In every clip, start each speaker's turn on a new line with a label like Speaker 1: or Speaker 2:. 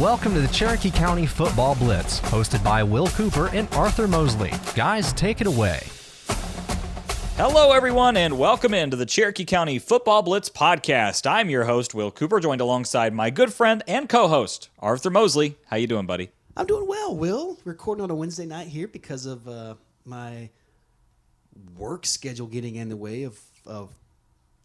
Speaker 1: Welcome to the Cherokee County Football Blitz, hosted by Will Cooper and Arthur Mosley. Guys, take it away.
Speaker 2: Hello, everyone, and welcome into the Cherokee County Football Blitz podcast. I'm your host, Will Cooper, joined alongside my good friend and co-host, Arthur Mosley. How you doing, buddy?
Speaker 3: I'm doing well, Will. Recording on a Wednesday night here because of uh, my work schedule getting in the way of, of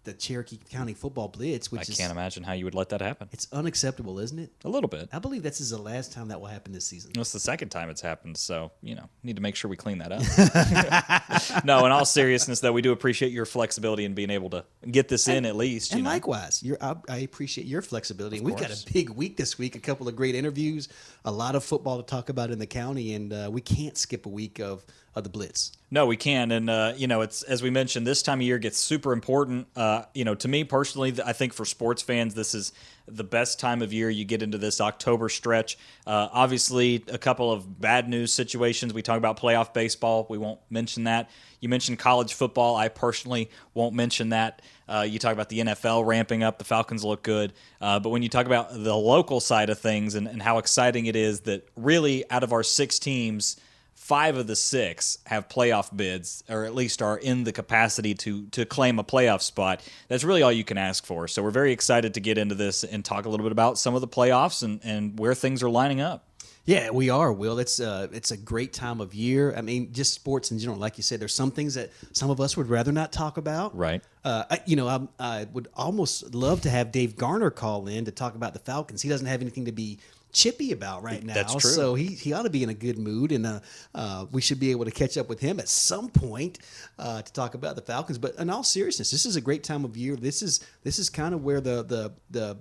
Speaker 3: the Cherokee County Football Blitz, which
Speaker 2: I
Speaker 3: is
Speaker 2: can't imagine how you would let that happen.
Speaker 3: it's unacceptable, isn't it?
Speaker 2: A little bit.
Speaker 3: I believe this is the last time that will happen this season.
Speaker 2: It's the second time it's happened, so you know, need to make sure we clean that up. no, in all seriousness, though, we do appreciate your flexibility in being able to get this in at least. You
Speaker 3: And
Speaker 2: know?
Speaker 3: likewise, I, I appreciate your flexibility. And we've got a big week this week, a couple of great interviews, a lot of football to talk about in the county, and uh, we can't skip a week of, of the Blitz.
Speaker 2: No, we can, and uh, you know, it's as we mentioned, this time of year gets super important. Uh, you know, to me personally, I think for sports fans, this is the best time of year. You get into this October stretch. Uh, obviously, a couple of bad news situations. We talk about playoff baseball. We won't mention that. You mentioned college football. I personally won't mention that. Uh, you talk about the NFL ramping up. The Falcons look good. Uh, but when you talk about the local side of things and, and how exciting it is that really out of our six teams, five of the six have playoff bids, or at least are in the capacity to to claim a playoff spot. That's really all you can ask for. So we're very excited to get into this and talk a little bit about some of the playoffs and, and where things are lining up.
Speaker 3: Yeah, we are. Will it's uh it's a great time of year. I mean, just sports in general. Like you said, there's some things that some of us would rather not talk about.
Speaker 2: Right.
Speaker 3: Uh, I, you know, I, I would almost love to have Dave Garner call in to talk about the Falcons. He doesn't have anything to be chippy about right now.
Speaker 2: That's true.
Speaker 3: So he, he ought to be in a good mood, and uh, uh, we should be able to catch up with him at some point uh, to talk about the Falcons. But in all seriousness, this is a great time of year. This is this is kind of where the the the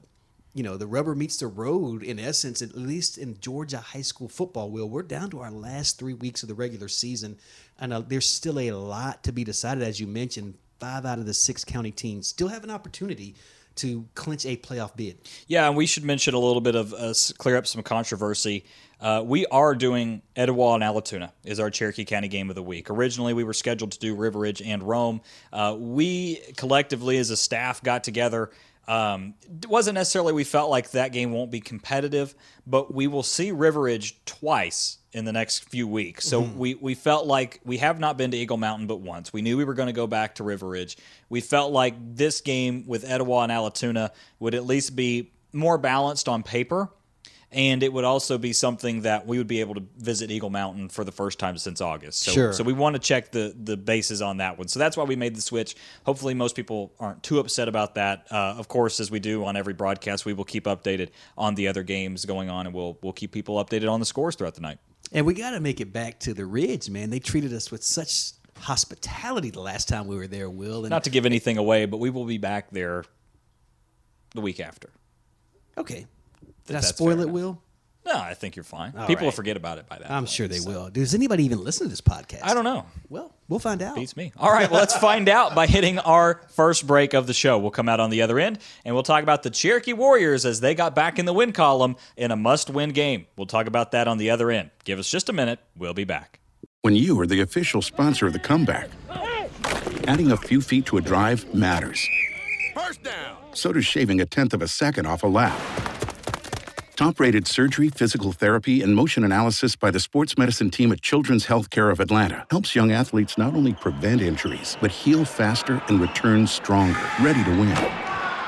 Speaker 3: you know the rubber meets the road in essence at least in georgia high school football will we're down to our last three weeks of the regular season and uh, there's still a lot to be decided as you mentioned five out of the six county teams still have an opportunity to clinch a playoff bid
Speaker 2: Yeah, and we should mention a little bit of uh, clear up some controversy. Uh, we are doing Etowah and Allatoona is our Cherokee County game of the week. Originally, we were scheduled to do River Ridge and Rome. Uh, we collectively, as a staff, got together. Um, it wasn't necessarily we felt like that game won't be competitive, but we will see River Ridge twice in the next few weeks. So we, we felt like we have not been to Eagle Mountain but once. We knew we were going to go back to River Ridge. We felt like this game with Etowah and Allatoona would at least be more balanced on paper. And it would also be something that we would be able to visit Eagle Mountain for the first time since August. So,
Speaker 3: Sure.
Speaker 2: so we want to check the the bases on that one. So that's why we made the switch. Hopefully, most people aren't too upset about that. Uh, of course, as we do on every broadcast, we will keep updated on the other games going on, and we'll we'll keep people updated on the scores throughout the night.
Speaker 3: and we got to make it back to the ridge man they treated us with such hospitality the last time we were there will and
Speaker 2: Not to give anything away, but we will be back there the week after.
Speaker 3: okay did i spoil it
Speaker 2: enough.
Speaker 3: will
Speaker 2: No, I think you're fine. people will forget about it by that.
Speaker 3: i'm
Speaker 2: point,
Speaker 3: sure they
Speaker 2: so.
Speaker 3: will does anybody even listen to this podcast
Speaker 2: I don't know.
Speaker 3: well we'll find out
Speaker 2: Beats me. All right, well, let's find out by hitting our first break of the show. We'll come out on the other end and we'll talk about the Cherokee Warriors as they got back in the win column in a must win game. We'll talk about that on the other end. Give us just a minute. We'll be back.
Speaker 4: When you are the official sponsor of the comeback, adding a few feet to a drive matters.
Speaker 5: First down.
Speaker 4: So does shaving a tenth of a second off a lap. Top rated surgery, physical therapy, and motion analysis by the sports medicine team at Children's Healthcare of Atlanta helps young athletes not only prevent injuries, but heal faster and return stronger, ready to win.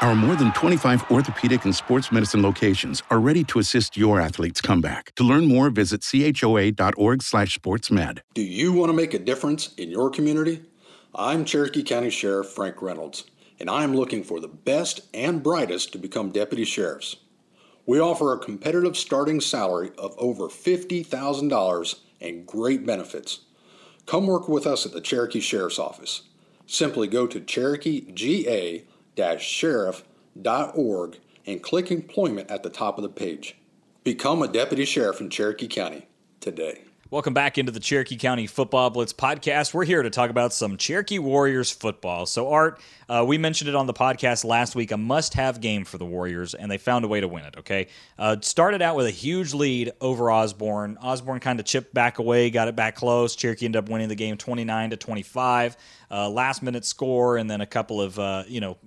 Speaker 4: Our more than 25 orthopedic and sports medicine locations are ready to assist your athlete's comeback. To learn more, visit choa.org/sportsmed.
Speaker 5: Do you want to make a difference in your community? I'm Cherokee County Sheriff Frank Reynolds, and I am looking for the best and brightest to become deputy sheriffs. We offer a competitive starting salary of over $50,000 and great benefits. Come work with us at the Cherokee Sheriff's Office. Simply go to cherokeega-sheriff.org and click employment at the top of the page. Become a deputy sheriff in Cherokee County today.
Speaker 2: Welcome back into the Cherokee County Football Blitz podcast. We're here to talk about some Cherokee Warriors football. So, Art, uh, we mentioned it on the podcast last week a must have game for the Warriors, and they found a way to win it, okay? Uh, started out with a huge lead over Osborne. Osborne kind of chipped back away, got it back close. Cherokee ended up winning the game 29 to 25. Uh, last minute score, and then a couple of, uh, you know,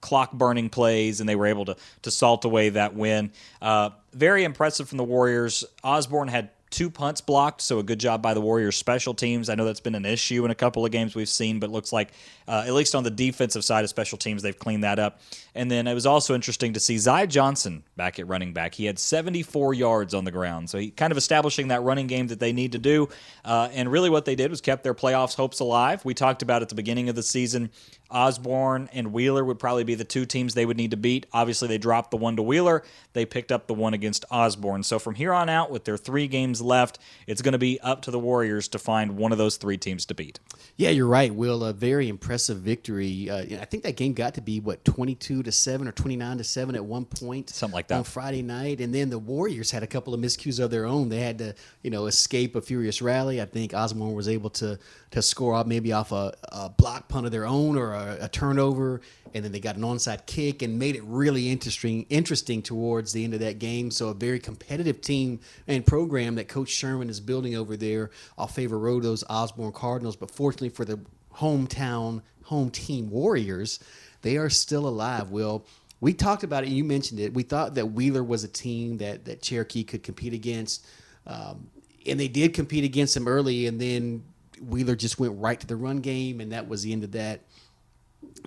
Speaker 2: clock burning plays, and they were able to to salt away that win. Uh, very impressive from the Warriors. Osborne had two punts blocked, so a good job by the Warriors special teams. I know that's been an issue in a couple of games we've seen, but looks like uh, at least on the defensive side of special teams, they've cleaned that up. And then it was also interesting to see Zy Johnson back at running back. He had 74 yards on the ground, so he kind of establishing that running game that they need to do. Uh, and really, what they did was kept their playoffs hopes alive. We talked about at the beginning of the season. Osborne and Wheeler would probably be the two teams they would need to beat. Obviously, they dropped the one to Wheeler. They picked up the one against Osborne. So from here on out, with their three games left, it's going to be up to the Warriors to find one of those three teams to beat.
Speaker 3: Yeah, you're right, Will. A very impressive victory. Uh, I think that game got to be what 22 to seven or 29 to seven at one point,
Speaker 2: something like that,
Speaker 3: on Friday night. And then the Warriors had a couple of miscues of their own. They had to, you know, escape a furious rally. I think Osborne was able to to score off maybe off a, a block punt of their own or a, a turnover, and then they got an onside kick and made it really interesting interesting towards the end of that game. So a very competitive team and program that Coach Sherman is building over there. I'll favor road those Osborne Cardinals, but fortunately for the hometown home team Warriors, they are still alive. Will we talked about it? You mentioned it. We thought that Wheeler was a team that that Cherokee could compete against. Um, and they did compete against them early, and then Wheeler just went right to the run game, and that was the end of that.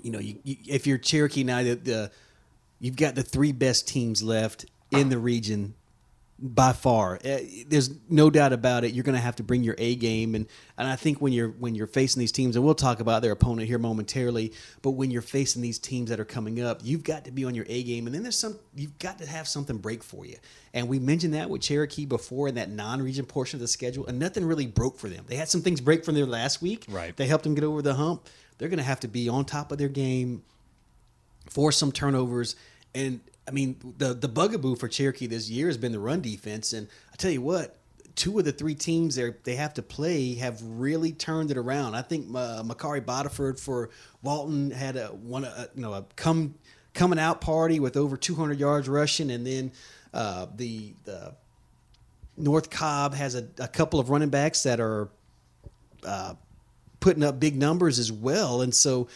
Speaker 3: You know, you, you, if you're Cherokee now, the, the you've got the three best teams left in the region by far. Uh, there's no doubt about it. You're going to have to bring your A game, and and I think when you're when you're facing these teams, and we'll talk about their opponent here momentarily, but when you're facing these teams that are coming up, you've got to be on your A game, and then there's some you've got to have something break for you. And we mentioned that with Cherokee before in that non-region portion of the schedule, and nothing really broke for them. They had some things break from their last week.
Speaker 2: Right.
Speaker 3: They helped them get over the hump. They're going to have to be on top of their game, force some turnovers, and I mean, the the bugaboo for Cherokee this year has been the run defense, and I tell you what, two of the three teams they they have to play have really turned it around. I think uh, Makari Bodiford for Walton had a one a, you know a come coming out party with over 200 yards rushing, and then uh, the the North Cobb has a, a couple of running backs that are uh, putting up big numbers as well, and so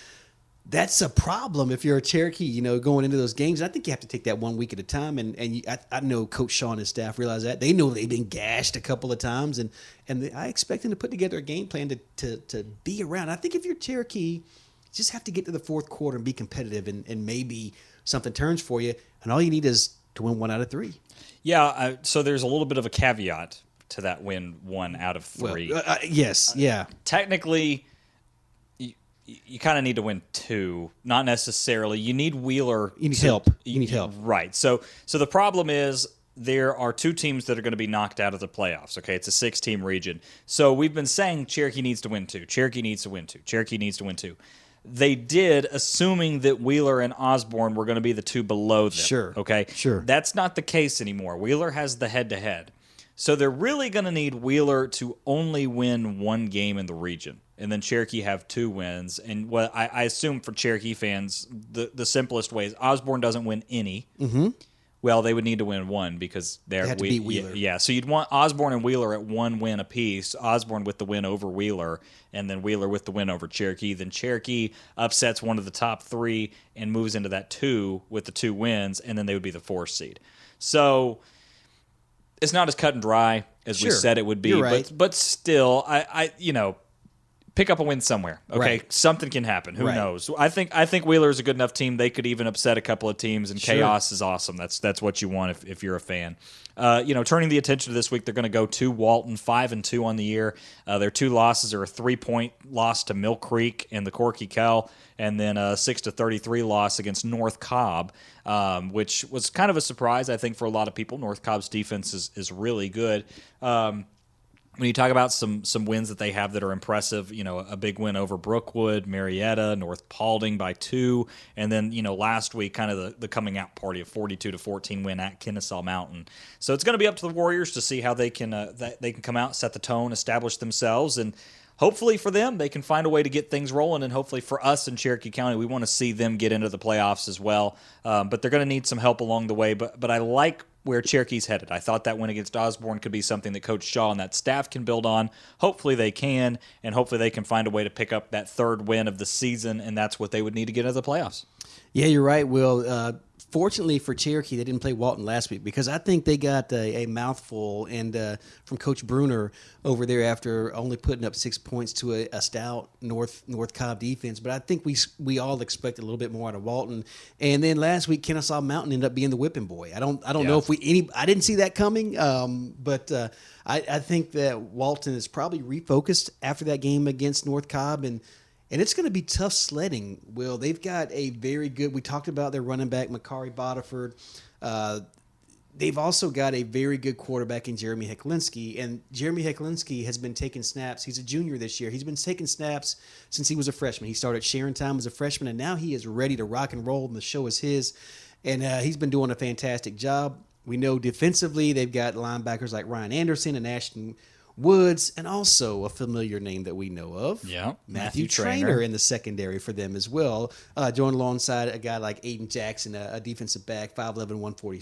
Speaker 3: that's a problem if you're a Cherokee, you know, going into those games. I think you have to take that one week at a time. And and you, I, I, know Coach Shaw and his staff realize that they know they've been gashed a couple of times, and and they, I expect them to put together a game plan to to to be around. I think if you're Cherokee, you just have to get to the fourth quarter and be competitive, and and maybe something turns for you. And all you need is to win one out of three.
Speaker 2: Yeah. Uh, so there's a little bit of a caveat to that win one out of three.
Speaker 3: Well, uh, yes. Yeah.
Speaker 2: Technically you kind of need to win two, not necessarily. You need Wheeler.
Speaker 3: You need
Speaker 2: to,
Speaker 3: help. You need help.
Speaker 2: Right. So, so the problem is there are two teams that are going to be knocked out of the playoffs. Okay, it's a six-team region. So we've been saying Cherokee needs to win two. Cherokee needs to win two. Cherokee needs to win two. They did, assuming that Wheeler and Osborne were going to be the two below them.
Speaker 3: Sure.
Speaker 2: Okay.
Speaker 3: Sure.
Speaker 2: That's not the case anymore. Wheeler has the head-to-head. So they're really going to need Wheeler to only win one game in the region and then Cherokee have two wins. And what I, I, assume for Cherokee fans, the the simplest way is Osborne doesn't win any.
Speaker 3: Mm-hmm.
Speaker 2: Well, they would need to win one because they're
Speaker 3: they beat Wheeler.
Speaker 2: Yeah, yeah, so you'd want Osborne and Wheeler at one win apiece. Osborne with the win over Wheeler, and then Wheeler with the win over Cherokee. Then Cherokee upsets one of the top three and moves into that two with the two wins, and then they would be the fourth seed. So it's not as cut and dry as
Speaker 3: sure.
Speaker 2: we said it would be,
Speaker 3: right.
Speaker 2: but but still, I, I you know pick up a win somewhere. Okay,
Speaker 3: right.
Speaker 2: something can happen. Who
Speaker 3: right.
Speaker 2: knows? I think I think Wheeler is a good enough team. They could even upset a couple of teams, and
Speaker 3: sure.
Speaker 2: chaos is awesome. That's that's what you want if, if you're a fan. Uh, you know, turning the attention to this week, they're going to go to Walton, five and two on the year. Uh, their two losses are a three point loss to Mill Creek and the Corky Kell, and then a six to thirty three loss against North Cobb, um, which was kind of a surprise, I think, for a lot of people. North Cobb's defense is is really good. Um, when you talk about some some wins that they have that are impressive, you know, a big win over Brookwood, Marietta, North Paulding by two, and then you know last week kind of the, the coming out party of forty two to fourteen win at Kennesaw Mountain. So it's going to be up to the Warriors to see how they can uh, that they can come out, set the tone, establish themselves, and hopefully for them they can find a way to get things rolling, and hopefully for us in Cherokee County we want to see them get into the playoffs as well. Um, but they're going to need some help along the way. But but I like where Cherokee's headed. I thought that win against Osborne could be something that Coach Shaw and that staff can build on. Hopefully they can, and hopefully they can find a way to pick up that third win of the season, and that's what they would need to get into the playoffs.
Speaker 3: Yeah, you're right, Will. Uh, fortunately for Cherokee, they didn't play Walton last week because I think they got a, a mouthful and uh, from Coach Brunner over there after only putting up six points to a, a, stout North North Cobb defense. But I think we we all expect a little bit more out of Walton. And then last week, Kennesaw Mountain ended up being the whipping boy. I don't I don't yeah. know if we any I didn't see that coming, um, but uh, I, I think that Walton is probably refocused after that game against North Cobb and and it's going to be tough sledding. Will they've got a very good? We talked about their running back Makari Bodiford. Uh, they've also got a very good quarterback in Jeremy Hecklinski, and Jeremy Hecklinski has been taking snaps. He's a junior this year. He's been taking snaps since he was a freshman. He started sharing time as a freshman, and now he is ready to rock and roll, and the show is his. And uh, he's been doing a fantastic job. We know defensively they've got linebackers like Ryan Anderson and Ashton Woods, and also a familiar name that we know of.
Speaker 2: Yeah,
Speaker 3: Matthew, Matthew Trainer. In the secondary for them as well. Uh, joined alongside a guy like Aiden Jackson, a, a defensive back, 5'11", 140,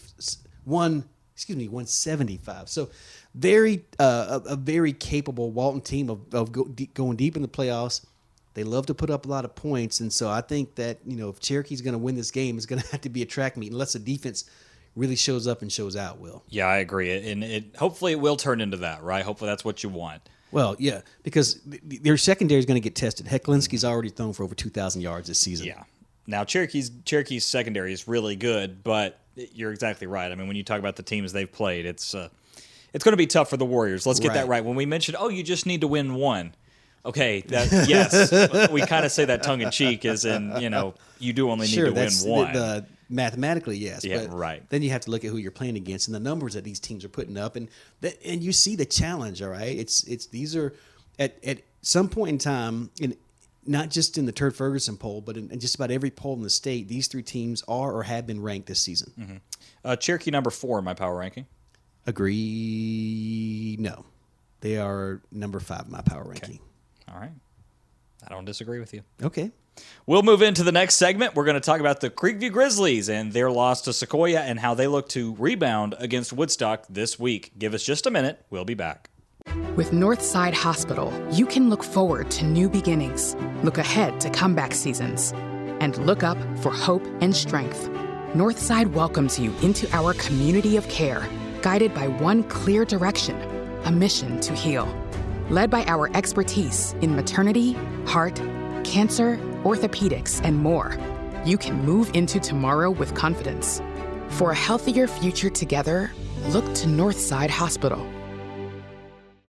Speaker 3: one, excuse me, 175. So very uh, a, a, very capable Walton team of, of go, going deep in the playoffs. They love to put up a lot of points, and so I think that you know if Cherokee's going to win this game, it's going to have to be a track meet unless the defense – really shows up and shows out. Will.
Speaker 2: Yeah, I agree, and it hopefully it will turn into that, right? Hopefully that's what you want.
Speaker 3: Well, yeah, because their secondary is going to get tested. Hecklinski's already thrown for over two thousand yards this season.
Speaker 2: Yeah. Now Cherokee's Cherokee's secondary is really good, but you're exactly right. I mean, when you talk about the teams they've played, it's uh, it's going to be tough for the Warriors. Let's get right. that right. When we mentioned, oh, you just need to win one. Okay, that, yes, we kind of say that tongue in cheek, as in you know you do only need
Speaker 3: sure,
Speaker 2: to win one.
Speaker 3: The, mathematically yes
Speaker 2: yeah right
Speaker 3: then you have to look at who you're playing against and the numbers that these teams are putting up and that, and you see the challenge all right it's it's these are at at some point in time in not just in the Turd Ferguson poll, but in, in, just about every poll in the state, these three teams are or have been ranked this season.
Speaker 2: Mm-hmm. Uh, Cherokee number four in my power ranking.
Speaker 3: Agree? No, they are number five in my power ranking.
Speaker 2: Okay. All right, I don't disagree with you.
Speaker 3: Okay.
Speaker 2: We'll move into the next segment. We're going to talk about the Creekview Grizzlies and their loss to Sequoia and how they look to rebound against Woodstock this week. Give us just a minute. We'll be back.
Speaker 6: With Northside Hospital, you can look forward to new beginnings, look ahead to comeback seasons, and look up for hope and strength. Northside welcomes you into our community of care, guided by one clear direction a mission to heal. Led by our expertise in maternity, heart, cancer, orthopedics, and more, you can move into tomorrow with confidence. For a healthier future together, look to Northside Hospital.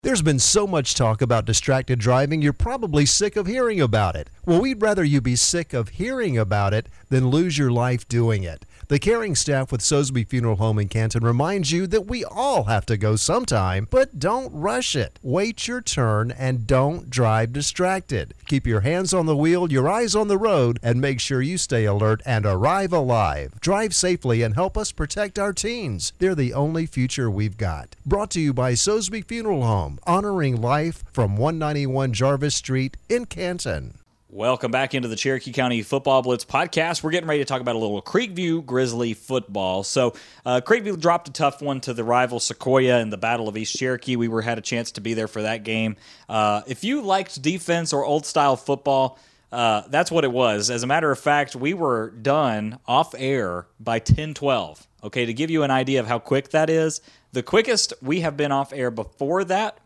Speaker 7: There's been so much talk about distracted driving, you're probably sick of hearing about it. Well, we'd rather you be sick of hearing about it than lose your life doing it. The caring staff with Soseby Funeral Home in Canton reminds you that we all have to go sometime, but don't rush it. Wait your turn and don't drive distracted. Keep your hands on the wheel, your eyes on the road, and make sure you stay alert and arrive alive. Drive safely and help us protect our teens. They're the only future we've got. Brought to you by Soseby Funeral Home, honoring life from 191 Jarvis Street in Canton.
Speaker 2: Welcome back into the Cherokee County Football Blitz podcast. We're getting ready to talk about a little Creekview Grizzly football. So, uh, Creekview dropped a tough one to the rival Sequoia in the Battle of East Cherokee. We were had a chance to be there for that game. Uh, if you liked defense or old style football, uh, that's what it was. As a matter of fact, we were done off air by 10 12. Okay, to give you an idea of how quick that is, the quickest we have been off air before that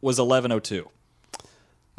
Speaker 2: was 1102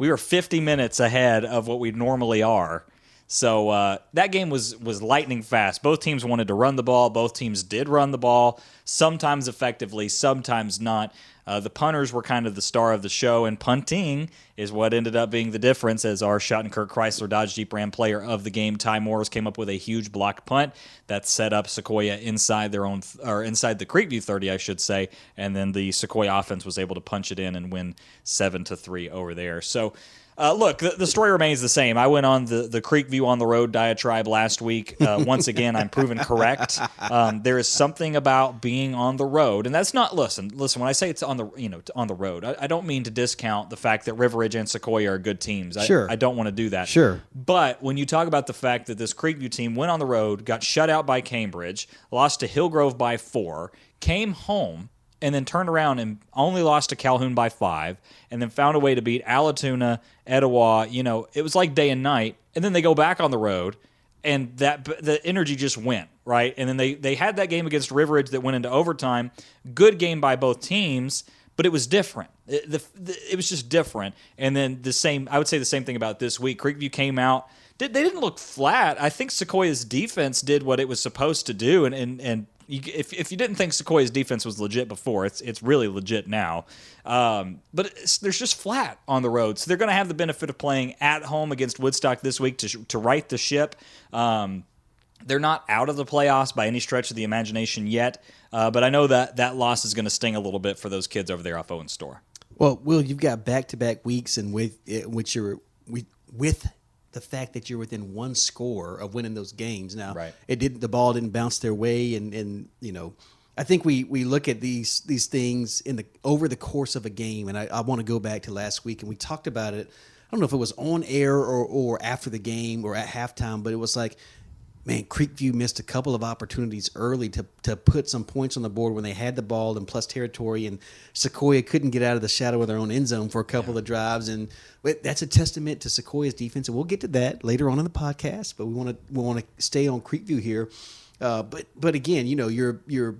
Speaker 2: we were 50 minutes ahead of what we normally are. So uh, that game was was lightning fast. Both teams wanted to run the ball. Both teams did run the ball, sometimes effectively, sometimes not. Uh, the punters were kind of the star of the show, and punting is what ended up being the difference. As our Schottenkirk Chrysler Dodge Jeep Ram player of the game, Ty Morris, came up with a huge block punt that set up Sequoia inside their own or inside the Creekview 30, I should say, and then the Sequoia offense was able to punch it in and win seven to three over there. So uh, look, the, the, story remains the same. I went on the, the Creekview on the Road diatribe last week. Uh, once again, I'm proven correct. Um, there is something about being on the road, and that's not listen. Listen, when I say it's on the you know on the road, I, I don't mean to discount the fact that River Ridge and Sequoia are good teams. I,
Speaker 3: sure,
Speaker 2: I don't want to do that.
Speaker 3: Sure,
Speaker 2: but when you talk about the fact that this Creekview team went on the road, got shut out by Cambridge, lost to Hillgrove by four, came home and then turned around and only lost to Calhoun by five, and then found a way to beat Allatoona, Etowah. You know, it was like day and night. And then they go back on the road and that the energy just went right. And then they they had that game against River Ridge that went into overtime. Good game by both teams, but it was different. It, the, the, it was just different. And then the same, I would say the same thing about this week. Creekview came out. They didn't look flat. I think Sequoia's defense did what it was supposed to do, and and, and you, if, if you didn't think Sequoia's defense was legit before, it's it's really legit now. Um, but there's just flat on the road, so they're going to have the benefit of playing at home against Woodstock this week to to right the ship. Um, they're not out of the playoffs by any stretch of the imagination yet, uh, but I know that that loss is going to sting a little bit for those kids over there off Owen Store.
Speaker 3: Well, Will, you've got back to back weeks, and with which you're with the fact that you're within one score of winning those games. Now,
Speaker 2: right.
Speaker 3: it didn't the ball didn't bounce their way, and and you know. I think we, we look at these these things in the over the course of a game, and I, I want to go back to last week, and we talked about it. I don't know if it was on air or, or after the game or at halftime, but it was like man, Creekview missed a couple of opportunities early to, to put some points on the board when they had the ball and plus territory, and Sequoia couldn't get out of the shadow of their own end zone for a couple yeah. of drives, and that's a testament to Sequoia's defense, and we'll get to that later on in the podcast. But we want to we want to stay on Creekview here, uh, but but again, you know, you're you're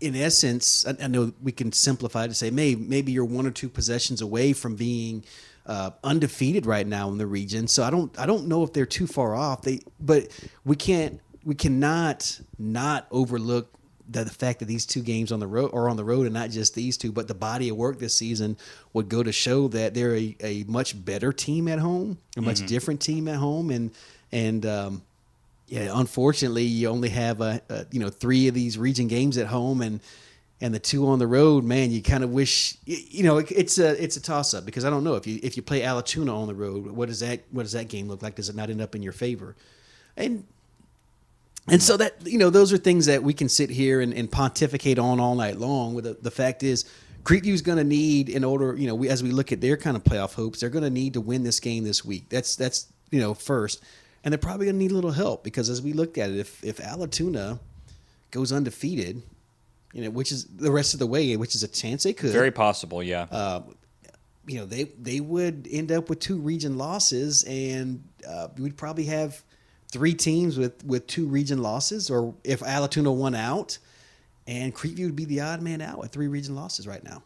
Speaker 3: in essence, I, I know we can simplify to say maybe maybe you're one or two possessions away from being uh, undefeated right now in the region. So I don't I don't know if they're too far off. They but we can't we cannot not overlook the, the fact that these two games on the road are on the road and not just these two, but the body of work this season would go to show that they're a, a much better team at home, a much mm-hmm. different team at home, and and um, yeah, unfortunately, you only have a, a you know three of these region games at home, and and the two on the road, man, you kind of wish you know it's a it's a toss up because I don't know if you if you play Allatoona on the road, what does that what does that game look like? Does it not end up in your favor? And and so that you know those are things that we can sit here and, and pontificate on all night long. With the, the fact is, Creekview's going to need in order you know we, as we look at their kind of playoff hopes, they're going to need to win this game this week. That's that's you know first, and they're probably going to need a little help because as we look at it, if if Allatoona goes undefeated you know, which is the rest of the way, which is a chance they could.
Speaker 2: Very possible, yeah.
Speaker 3: Uh, you know, they they would end up with two region losses, and uh, we'd probably have three teams with with two region losses, or if Allatoona won out, and Creekview would be the odd man out with three region losses right now.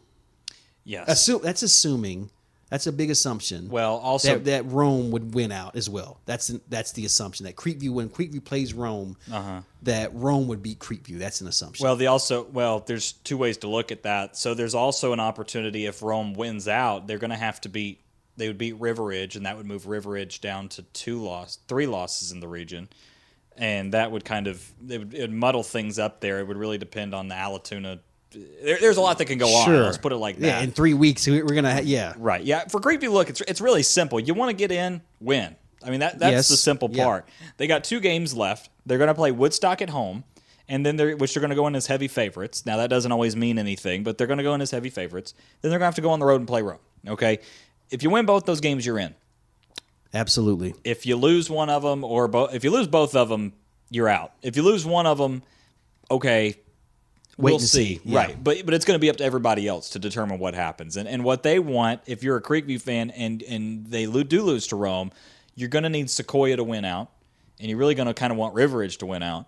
Speaker 2: Yes,
Speaker 3: Assume, that's assuming that's a big assumption.
Speaker 2: Well, also
Speaker 3: that, that, Rome would win out as well. That's that's the assumption that Creekview when Creekview plays Rome, uh-huh. that Rome would beat Creekview. That's an assumption.
Speaker 2: Well, the also well, there's two ways to look at that. So there's also an opportunity if Rome wins out, they're going to have to beat. They would beat River Ridge, and that would move River Ridge down to two loss, three losses in the region, and that would kind of it would, it would muddle things up there. It would really depend on the Allatoona there, there's a lot that can go
Speaker 3: sure.
Speaker 2: on. Let's put it like that.
Speaker 3: Yeah, in three weeks we're gonna yeah
Speaker 2: right yeah for Creepy look it's it's really simple. You want to get in, win. I mean that that's yes. the simple part. Yeah. They got two games left. They're gonna play Woodstock at home, and then they're which they're gonna go in as heavy favorites. Now that doesn't always mean anything, but they're gonna go in as heavy favorites. Then they're gonna have to go on the road and play Rome. Okay, if you win both those games, you're in.
Speaker 3: Absolutely.
Speaker 2: If you lose one of them, or both, if you lose both of them, you're out. If you lose one of them, okay, we'll see.
Speaker 3: see. Yeah.
Speaker 2: Right. But but it's going to be up to everybody else to determine what happens. And and what they want, if you're a Creekview fan and and they do lose to Rome, you're going to need Sequoia to win out, and you're really going to kind of want River Ridge to win out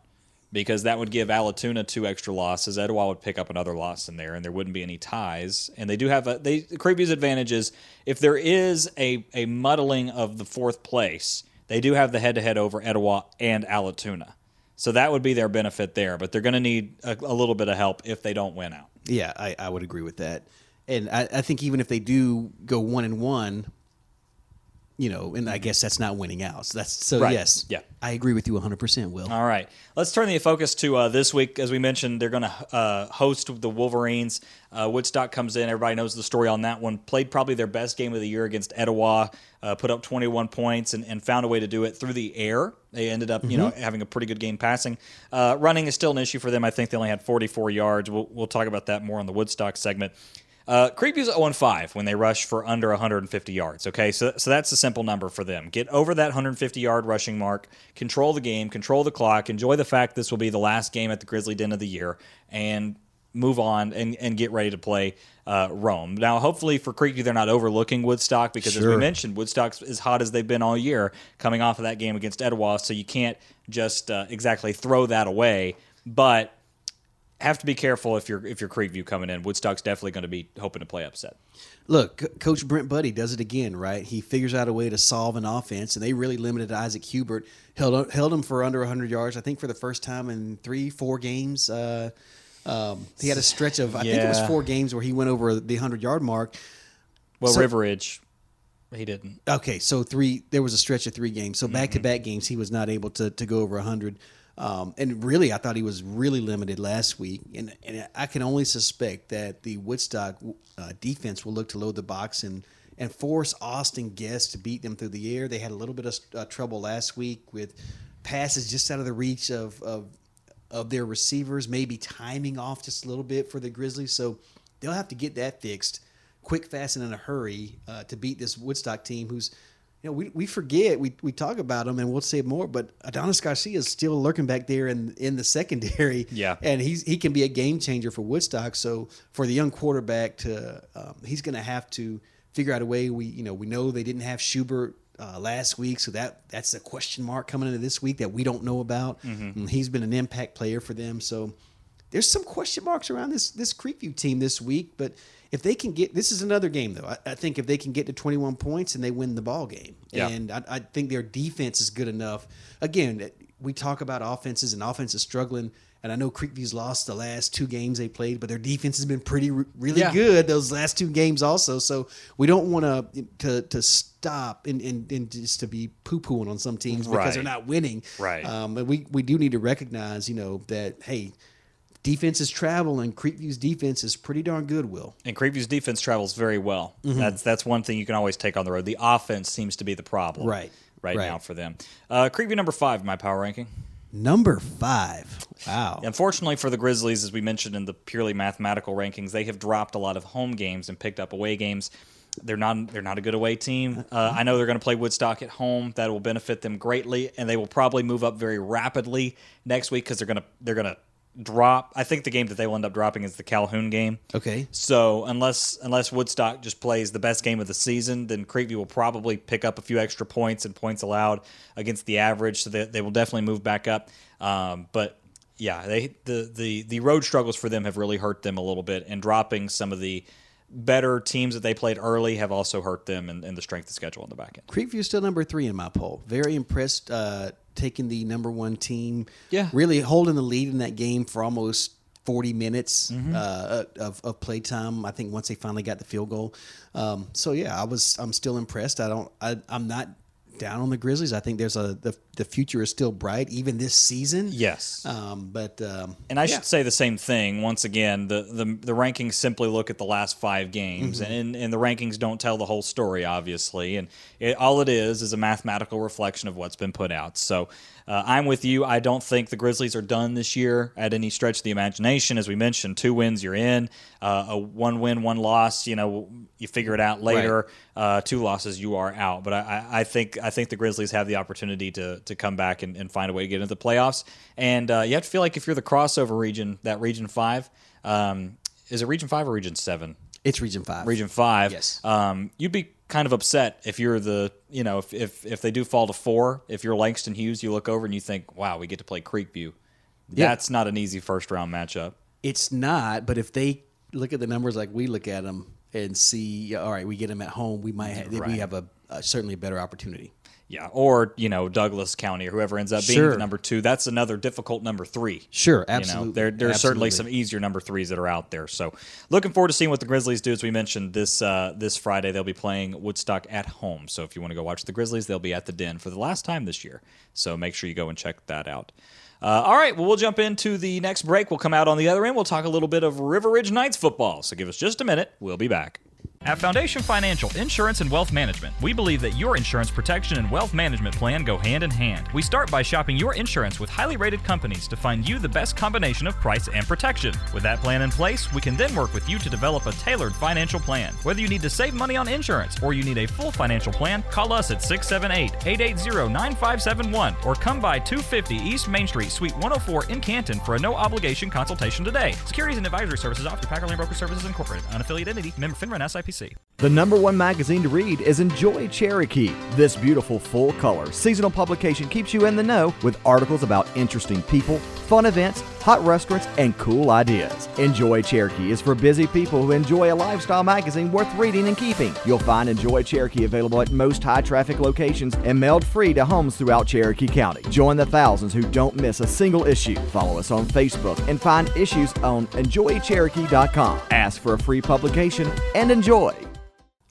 Speaker 2: because that would give Allatoona two extra losses. Etowah would pick up another loss in there, and there wouldn't be any ties. And they do have a they Creekview's advantage is if there is a a muddling of the fourth place, they do have the head to head over Etowah and Allatoona. So that would be their benefit there, but they're going to need a, a, little bit of help if they don't win out.
Speaker 3: Yeah, I, I would agree with that. And I, I think even if they do go one and one, you know, and I guess that's not winning out. So that's so
Speaker 2: right.
Speaker 3: yes,
Speaker 2: yeah,
Speaker 3: I agree with you 100. percent Will.
Speaker 2: All right, let's turn the focus to uh, this week. As we mentioned, they're going to uh, host the Wolverines. Uh, Woodstock comes in. Everybody knows the story on that one. Played probably their best game of the year against Etowah. Uh, put up 21 points and, and, found a way to do it through the air. They ended up, mm-hmm. you know, mm-hmm. having a pretty good game passing. Uh, running is still an issue for them. I think they only had 44 yards. We'll, we'll talk about that more on the Woodstock segment. Uh, Creekview's 0 5 when they rush for under 150 yards. Okay, so so that's a simple number for them. Get over that 150 yard rushing mark, control the game, control the clock, enjoy the fact this will be the last game at the Grizzly Den of the year, and move on and, and get ready to play uh, Rome. Now, hopefully for Creepy, they're not overlooking Woodstock because, as we mentioned, Woodstock's as hot as they've been all year coming off of that game against Etowah. So you can't just uh, exactly throw that away. But have to be careful if you're if you're Creekview coming in. Woodstock's definitely going to be hoping to play upset.
Speaker 3: Look, C- Coach Brent Budde does it again, right? He figures out a way to solve an offense, and they really limited Isaac Hubert. held held him for under 100 yards, I think, for the first time in three, four games. Uh, um, he had a stretch of, I think it was four games where he went over the 100 yard mark.
Speaker 2: Well,
Speaker 3: So-
Speaker 2: River Ridge, he didn't.
Speaker 3: Okay, so three. There was a stretch of three games. So back to back games, he was not able to, to go over hundred. Um, and really, I thought he was really limited last week. And, and I can only suspect that the Woodstock uh, defense will look to load the box and and force Austin Guest to beat them through the air. They had a little bit of uh, trouble last week with passes just out of the reach of, of of their receivers, maybe timing off just a little bit for the Grizzlies. So they'll have to get that fixed quick, fast, and in a hurry uh, to beat this Woodstock team who's, you know, we, we forget, we, we talk about them and we'll say more, but Adonis Garcia is still lurking back there in, in the secondary.
Speaker 2: Yeah.
Speaker 3: And he's he can be a game changer for Woodstock. So for the young quarterback to, um, he's going to have to figure out a way. We, you know, we know they didn't have Schubert uh, last week, so that that's a question mark coming into this week that we don't know about. And he's been an impact player for them, so there's some question marks around this this Creekview team this week. But if they can get this is another game though. I, I think if they can get to 21 points and they win the ball game,
Speaker 2: Yeah.
Speaker 3: and I, I think their defense is good enough. Again, we talk about offenses and offenses struggling. And I know Creekview's lost the last two games they played, but their defense has been pretty, really
Speaker 2: Yeah.
Speaker 3: good those last two games also. So we don't want to to to stop and, and, and just to be poo pooing on some teams because
Speaker 2: Right.
Speaker 3: they're not winning.
Speaker 2: Right.
Speaker 3: Um, but we we do need to recognize, you know, that hey, defenses travel and Creekview's defense is pretty darn good. Will
Speaker 2: And Creekview's defense travels very well.
Speaker 3: Mm-hmm.
Speaker 2: That's that's one thing you can always take on the road. The offense seems to be the problem,
Speaker 3: Right.
Speaker 2: Right,
Speaker 3: Right.
Speaker 2: now for them. Uh, Creekview number five, in my power ranking.
Speaker 3: number five. Wow.
Speaker 2: Unfortunately for the Grizzlies, as we mentioned in the purely mathematical rankings, they have dropped a lot of home games and picked up away games. They're not they're not a good away team. Uh, I know they're going to play Woodstock at home. That will benefit them greatly, and they will probably move up very rapidly next week because they're going to they're going to drop. I think the game that they will end up dropping is the Calhoun game.
Speaker 3: Okay.
Speaker 2: So unless unless Woodstock just plays the best game of the season, then Creekview will probably pick up a few extra points and points allowed against the average, so they, they will definitely move back up. Um, but yeah, they the, the the road struggles for them have really hurt them a little bit, and dropping some of the better teams that they played early have also hurt them in, in the strength of schedule on the back end.
Speaker 3: Creekview is still number three in my poll. Very impressed uh, taking the number one team.
Speaker 2: Yeah.
Speaker 3: Really holding the lead in that game for almost 40 minutes
Speaker 2: Mm-hmm.
Speaker 3: uh, of, of play time. I think once they finally got the field goal. Um, so yeah, I was I'm still impressed. I don't I, I'm not down on the Grizzlies. I think there's a the, the future is still bright even this season.
Speaker 2: Yes.
Speaker 3: Um, but um,
Speaker 2: And I
Speaker 3: yeah.
Speaker 2: should say the same thing once again. The the, the rankings simply look at the last five games,
Speaker 3: Mm-hmm.
Speaker 2: and and the rankings don't tell the whole story, obviously. And it, all it is is a mathematical reflection of what's been put out. So uh, I'm with you. I don't think the Grizzlies are done this year at any stretch of the imagination. As we mentioned, two wins, you're in. Uh, a one win, one loss. You know, you figure it out later. Uh, two losses, you are out. But I, I, I think I think the Grizzlies have the opportunity to to come back and, and find a way to get into the playoffs. And uh, you have to feel like if you're the crossover region, that region five, um, is it region five or region seven?
Speaker 3: it's Region Five.
Speaker 2: Region five.
Speaker 3: Yes.
Speaker 2: Um, you'd be kind of upset if you're the you know if, if if they do fall to four. If you're Langston Hughes, you look over and you think, wow, we get to play Creekview.
Speaker 3: Yeah.
Speaker 2: That's not an easy first round matchup.
Speaker 3: It's not, but if they look at the numbers like we look at them and see, all right, we get them at home, we might have,
Speaker 2: Right.
Speaker 3: we have a, a certainly a better opportunity.
Speaker 2: Yeah, or you know Douglas County or whoever ends up being
Speaker 3: Sure.
Speaker 2: the number two. That's another difficult number three.
Speaker 3: Sure,
Speaker 2: You
Speaker 3: absolutely.
Speaker 2: know, there there's certainly
Speaker 3: Absolutely.
Speaker 2: some easier number threes that are out there. So looking forward to seeing what the Grizzlies do. As we mentioned this uh, this Friday, they'll be playing Woodstock at home. So if you want to go watch the Grizzlies, they'll be at the Den for the last time this year. So make sure you go and check that out. Uh, all right, well we'll jump into the next break. We'll come out on the other end. We'll talk a little bit of River Ridge Knights football. So give us just a minute. We'll be back.
Speaker 8: At Foundation Financial Insurance and Wealth Management, we believe that your insurance protection and wealth management plan go hand in hand. We start by shopping your insurance with highly rated companies to find you the best combination of price and protection. With that plan in place, we can then work with you to develop a tailored financial plan. Whether you need to save money on insurance or you need a full financial plan, call us at 678 880 9571 or come by 250 East Main Street, Suite 104 in Canton for a no obligation consultation today. Securities and advisory services offered through Packerland Broker Services Incorporated, unaffiliated entity, member FINRA and SIPC.
Speaker 9: The number one magazine to read is Enjoy Cherokee. This beautiful full color seasonal publication keeps you in the know with articles about interesting people, fun events, hot restaurants, and cool ideas. Enjoy Cherokee is for busy people who enjoy a lifestyle magazine worth reading and keeping. You'll find Enjoy Cherokee available at most high traffic locations and mailed free to homes throughout Cherokee County. Join the thousands who don't miss a single issue. Follow us on Facebook and find issues on enjoycherokee.com. Ask for a free publication and enjoy.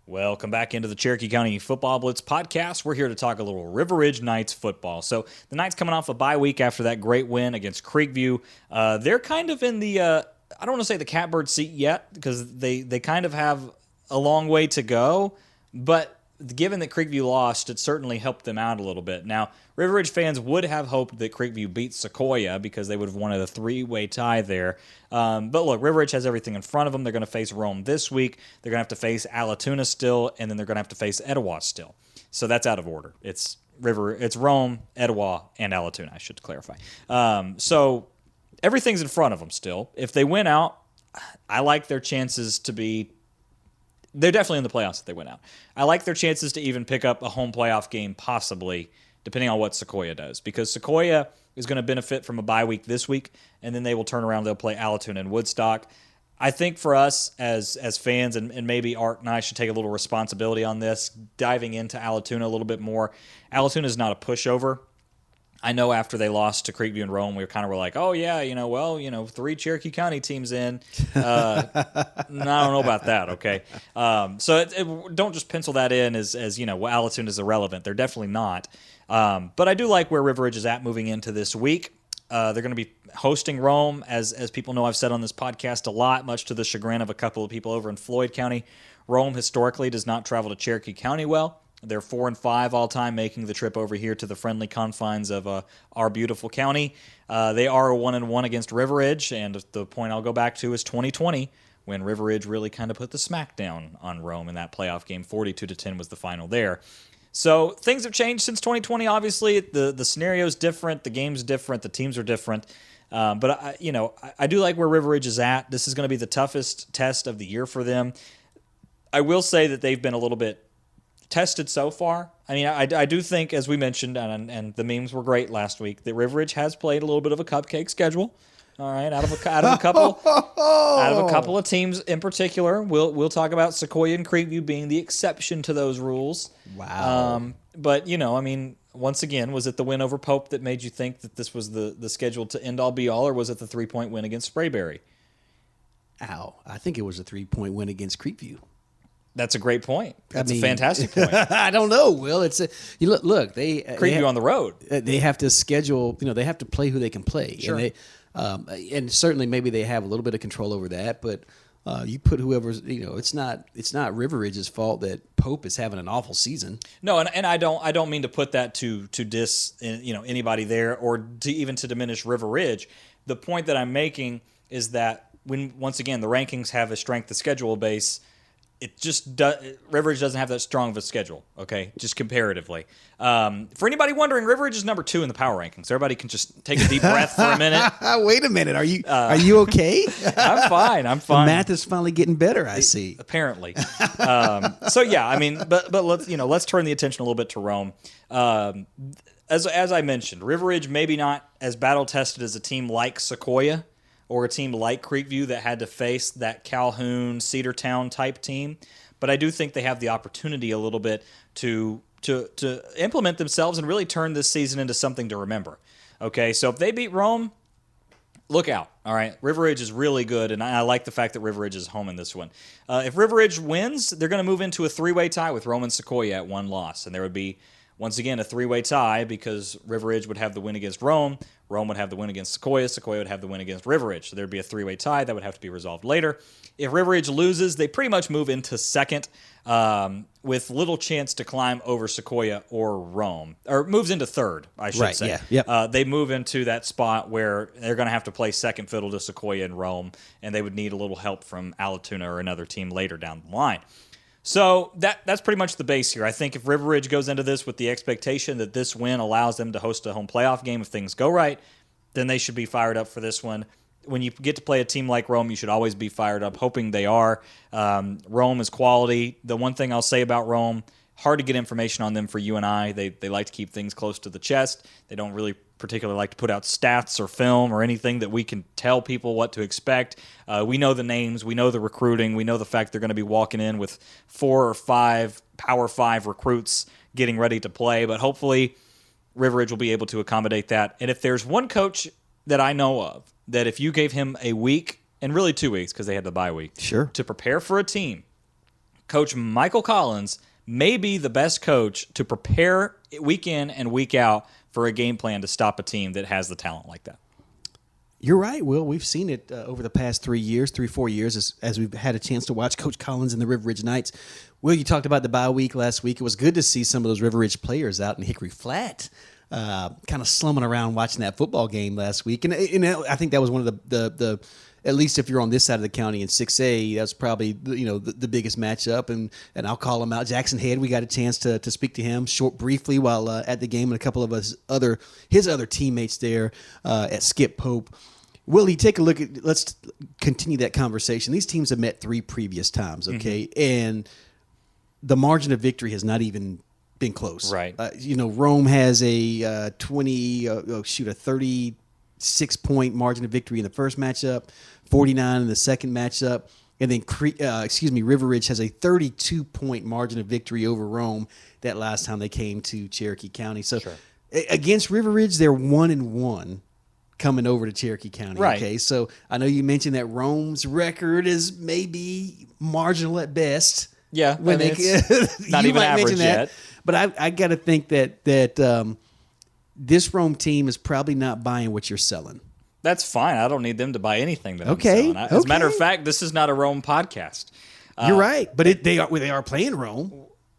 Speaker 2: Welcome back into the Cherokee County Football Blitz podcast. We're here to talk a little River Ridge Knights football. So the Knights coming off a bye week after that great win against Creekview. Uh, they're kind of in the uh, I don't want to say the catbird seat yet because they they kind of have a long way to go, but given that Creekview lost, it certainly helped them out a little bit. Now, River Ridge fans would have hoped that Creekview beat Sequoia because they would have wanted a three way tie there. Um, but look, River Ridge has everything in front of them. They're going to face Rome this week. They're going to have to face Allatoona still, and then they're going to have to face Etowah still. So that's out of order. It's River, it's Rome, Etowah, and Allatoona. I should clarify. Um, so everything's in front of them still. If they win out, I like their chances to be they're definitely in the playoffs if they win out. I like their chances to even pick up a home playoff game, possibly, depending on what Sequoia does, because Sequoia is going to benefit from a bye week this week, and then they will turn around. They'll play Allatoona and Woodstock. I think for us as as fans, and, and maybe Art and I should take a little responsibility on this, diving into Allatoona a little bit more. Allatoona is not a pushover. I know after they lost to Creekview and Rome, we were kind of were like, oh yeah, you know, well, you know, three Cherokee County teams in. Uh, I don't know about that. Okay, um, so it, it, don't just pencil that in as as you know, well, Allatoona is irrelevant. They're definitely not. Um, but I do like where River Ridge is at moving into this week. Uh, they're going to be hosting Rome, as as people know, I've said on this podcast a lot, much to the chagrin of a couple of people over in Floyd County. Rome historically does not travel to Cherokee County well. They're four and five all time, making the trip over here to the friendly confines of uh, our beautiful county. Uh, they are a one and one against River Ridge, and the point I'll go back to is 2020 when River Ridge really kind of put the smackdown on Rome in that playoff game. 42 to 10 was the final there. So things have changed since 2020. Obviously, the the scenario's different, the game's different, the teams are different. Um, but I, you know, I, I do like where River Ridge is at. This is going to be the toughest test of the year for them. I will say that they've been a little bit tested so far. I mean, I, I do think, as we mentioned, and, and the memes were great last week, that River Ridge has played a little bit of a cupcake schedule. All right, out of a, out of a couple out of a couple of teams in particular, we'll we'll talk about Sequoia and Creekview being the exception to those rules.
Speaker 3: Wow.
Speaker 2: Um, but you know, I mean, once again, was it the win over Pope that made you think that this was the the schedule to end all be all, or was it the three point win against Sprayberry?
Speaker 3: Ow! I think it was a three point win against Creekview.
Speaker 2: That's a great point. That's
Speaker 3: I mean,
Speaker 2: a fantastic point.
Speaker 3: I don't know, Will. It's a, you look. Look, they they have,
Speaker 2: on the road.
Speaker 3: uh, They have to schedule. You know, they have to play who they can play.
Speaker 2: Sure.
Speaker 3: And, they, um, and certainly, maybe they have a little bit of control over that. But uh, you put whoever's. You know, it's not. It's not River Ridge's fault that Pope is having an awful season.
Speaker 2: No, and, and I don't I don't mean to put that to to dis uh, you know anybody there or to even to diminish River Ridge. The point that I'm making is that when once again the rankings have a strength of schedule base, it just does, River Ridge doesn't have that strong of a schedule. Okay, just comparatively. Um, for anybody wondering, River Ridge is number two in the power rankings. Everybody can just take a deep breath for a minute.
Speaker 3: Wait a minute. Are you are you okay?
Speaker 2: I'm fine. I'm
Speaker 3: the
Speaker 2: fine.
Speaker 3: math is finally getting better. I see.
Speaker 2: apparently. um, so yeah, I mean, but but let's you know let's turn the attention a little bit to Rome. Um, as as I mentioned, River Ridge maybe not as battle tested as a team like Sequoia or a team like Creekview that had to face that Calhoun Cedartown type team, but I do think they have the opportunity a little bit to to to implement themselves and really turn this season into something to remember. Okay, so if they beat Rome, look out. All right, River Ridge is really good, and I, like the fact that River Ridge is home in this one. Uh, if River Ridge wins, they're going to move into a three-way tie with Roman Sequoia at one loss, and there would be Once again, a three way tie because River Ridge would have the win against Rome. Rome would have the win against Sequoia. Sequoia would have the win against River Ridge. So there'd be a three way tie that would have to be resolved later. If River Ridge loses, they pretty much move into second um, with little chance to climb over Sequoia or Rome, or moves into third, I should
Speaker 3: Right,
Speaker 2: say.
Speaker 3: yeah, yep.
Speaker 2: Uh, they move into that spot where they're going to have to play second fiddle to Sequoia and Rome, and they would need a little help from Allatoona or another team later down the line. So that that's pretty much the base here. I think if River Ridge goes into this with the expectation that this win allows them to host a home playoff game if things go right, then they should be fired up for this one. When you get to play a team like Rome, you should always be fired up, hoping they are. Um, Rome is quality. The one thing I'll say about Rome, hard to get information on them for you and I. They they like to keep things close to the chest. They don't really particularly like to put out stats or film or anything that we can tell people what to expect. Uh, we know the names, we know the recruiting, we know the fact they're going to be walking in with four or five Power Five recruits getting ready to play. But hopefully, River Ridge will be able to accommodate that. And if there's one coach that I know of that if you gave him a week and really two weeks because they had the bye week,
Speaker 3: Sure.
Speaker 2: to prepare for a team, Coach Michael Collins may be the best coach to prepare week in and week out for a game plan to stop a team that has the talent like that.
Speaker 3: You're right, Will. We've seen it uh, over the past three years, three, four years, as, as we've had a chance to watch Coach Collins and the River Ridge Knights. Will, you talked about the bye week last week. It was good to see some of those River Ridge players out in Hickory Flat, uh, kind of slumming around watching that football game last week. And, and I think that was one of the, the, the at least if you're on this side of the county in 6A, that's probably the- you know the, the biggest matchup. And and I'll call him out. Jackson Head, we got a chance to, to speak to him short briefly while uh, at the game, and a couple of us other his other teammates there uh, at Skip Pope. Willie, take a look at. Let's continue that conversation. These teams have met three previous times, okay, and the margin of victory has not even been close.
Speaker 2: Right.
Speaker 3: Uh, you know, Rome has a uh, twenty, uh, oh, shoot, a thirty-six point margin of victory in the first matchup, forty-nine in the second matchup, and then uh, excuse me, River Ridge has a thirty-two point margin of victory over Rome that last time they came to Cherokee County. So a- against River Ridge, they're one and one coming over to Cherokee County.
Speaker 2: Right.
Speaker 3: Okay, so I know you mentioned that Rome's record is maybe marginal at best.
Speaker 2: Yeah,
Speaker 3: when
Speaker 2: I mean,
Speaker 3: they
Speaker 2: not
Speaker 3: you
Speaker 2: even
Speaker 3: might mention that,
Speaker 2: yet.
Speaker 3: But I, I got to think that that um, this Rome team is probably not buying what you're selling.
Speaker 2: That's fine. I don't need them to buy anything that
Speaker 3: Okay,
Speaker 2: I'm selling. As a matter of fact, this is not a Rome podcast.
Speaker 3: you're uh, right, but it, they are they are playing Rome.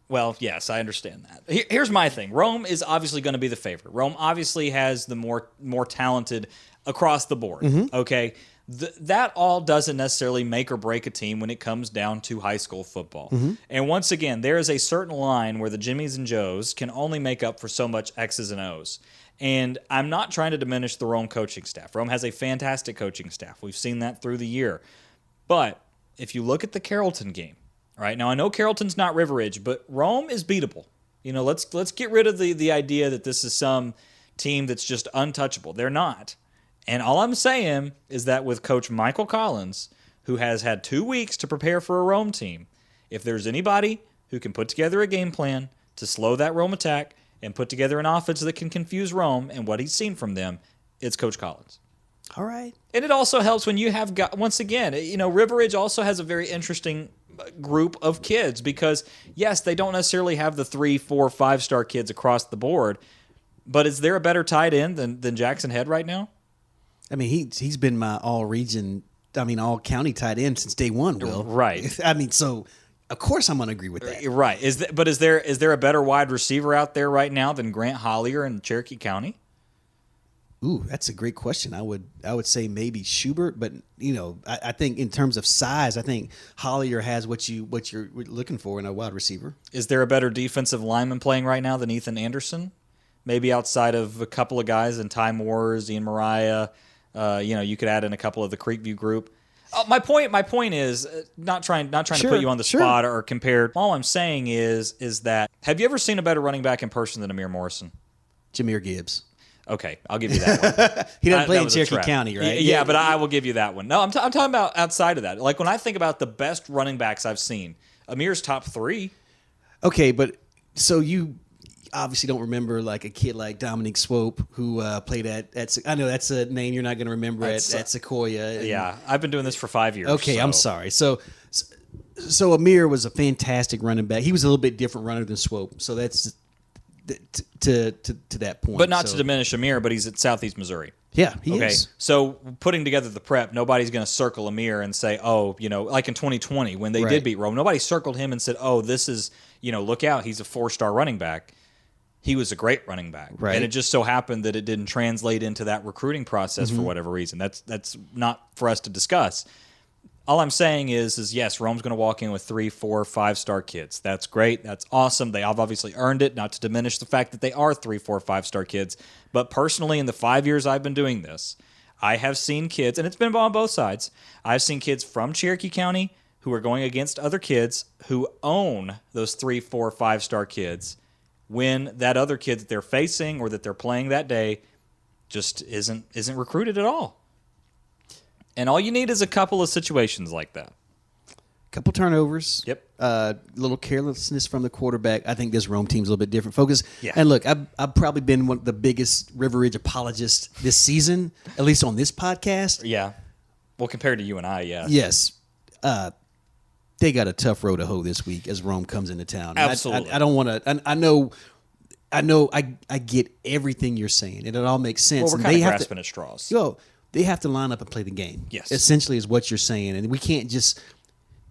Speaker 2: Well, yes, I understand that. Here- Here's my thing. Rome is obviously going to be the favorite. Rome obviously has the more more talented across the board. Mm-hmm. Okay, Th- that all doesn't necessarily make or break a team when it comes down to high school football. Mm-hmm. And once again, there is a certain line where the Jimmies and Joes can only make up for so much X's and O's. And I'm not trying to diminish the Rome coaching staff. Rome has a fantastic coaching staff. We've seen that through the year. But if you look at the Carrollton game, right now I know Carrollton's not River Ridge, but Rome is beatable. You know, let's let's get rid of the the idea that this is some team that's just untouchable. They're not. And all I'm saying is that with Coach Michael Collins, who has had two weeks to prepare for a Rome team, if there's anybody who can put together a game plan to slow that Rome attack and put together an offense that can confuse Rome and what he's seen from them, it's Coach Collins.
Speaker 3: All right.
Speaker 2: And it also helps when you have got once again, you know, River Ridge also has a very interesting group of kids because yes, they don't necessarily have the three, four, five star kids across the board, but is there a better tight end than than Jackson Head right now?
Speaker 3: I mean, he he's been my all region, I mean, all county tight end since day one. Will
Speaker 2: Right.
Speaker 3: I mean, so of course I'm going to agree with that.
Speaker 2: Right. Is th- but is there is there a better wide receiver out there right now than Grant Hollier in Cherokee County?
Speaker 3: Ooh, that's a great question. I would I would say maybe Schubert, but you know, I, I think in terms of size, I think Hollier has what you what you're looking for in a wide receiver.
Speaker 2: Is there a better defensive lineman playing right now than Ethan Anderson? Maybe outside of a couple of guys in Ty Moores, Ian Mariah. Uh, you know, you could add in a couple of the Creekview group. Uh, my point, my point is uh, not trying, not trying to put you on the
Speaker 3: sure.
Speaker 2: spot or compared. All I'm saying is, is that have you ever seen a better running back in person than Amir Morrison?
Speaker 3: Jahmyr Gibbs.
Speaker 2: Okay, I'll give you that one.
Speaker 3: He doesn't play in Cherokee. County, right?
Speaker 2: Y- Yeah, but I will give you that one. No, I'm, t- I'm talking about outside of that. Like when I think about the best running backs I've seen, Amir's top three.
Speaker 3: Okay, but so you obviously don't remember like a kid like Dominic Swope who uh, played at at. I know that's a name you're not going to remember at, at Sequoyah. and-
Speaker 2: Yeah, I've been doing this for five years.
Speaker 3: Okay, I'm sorry. So, so Amir was a fantastic running back. He was a little bit different runner than Swope. So that's to, to to that point.
Speaker 2: But not
Speaker 3: So-
Speaker 2: to diminish Amir, but he's at Southeast Missouri.
Speaker 3: Yeah, he
Speaker 2: okay.
Speaker 3: is.
Speaker 2: So putting together the prep, nobody's going to circle Amir and say, "Oh, you know, like in 2020 when they
Speaker 3: Right.
Speaker 2: did beat Rome, nobody circled him and said, "Oh, this is, you know, look out, he's a four-star running back." He was a great running back,
Speaker 3: Right.
Speaker 2: and it just so happened that it didn't translate into that recruiting process
Speaker 3: Mm-hmm.
Speaker 2: for whatever reason. That's that's not for us to discuss. All I'm saying is, is yes, Rome's going to walk in with three, four, five star kids. That's great. That's awesome. They have obviously earned it. Not to diminish the fact that they are three, four, five star kids, but personally, in the five years I've been doing this, I have seen kids, and it's been on both sides. I've seen kids from Cherokee County who are going against other kids who own those three, four, five star kids when that other kid that they're facing or that they're playing that day just isn't isn't recruited at all. And all you need is a couple of situations like that.
Speaker 3: A couple turnovers.
Speaker 2: Yep.
Speaker 3: Uh, little carelessness from the quarterback. I think this Rome team's a little bit different focus.
Speaker 2: Yeah.
Speaker 3: And look, I've, I've probably been one of the biggest River Ridge apologists this season, at least on this podcast.
Speaker 2: Yeah. Well, compared to you and I, yeah.
Speaker 3: Yes. Uh, they got a tough road to hoe this week as Rome comes into town. And I-
Speaker 2: Absolutely.
Speaker 3: I, I don't want to. I, I know. I know. I I get everything you're saying, and it all makes sense.
Speaker 2: Well, we're kind
Speaker 3: they
Speaker 2: of
Speaker 3: have to-
Speaker 2: grasping at straws.
Speaker 3: Yo, they have to line up and play the game.
Speaker 2: Yes.
Speaker 3: Essentially, is what you're saying, and we can't just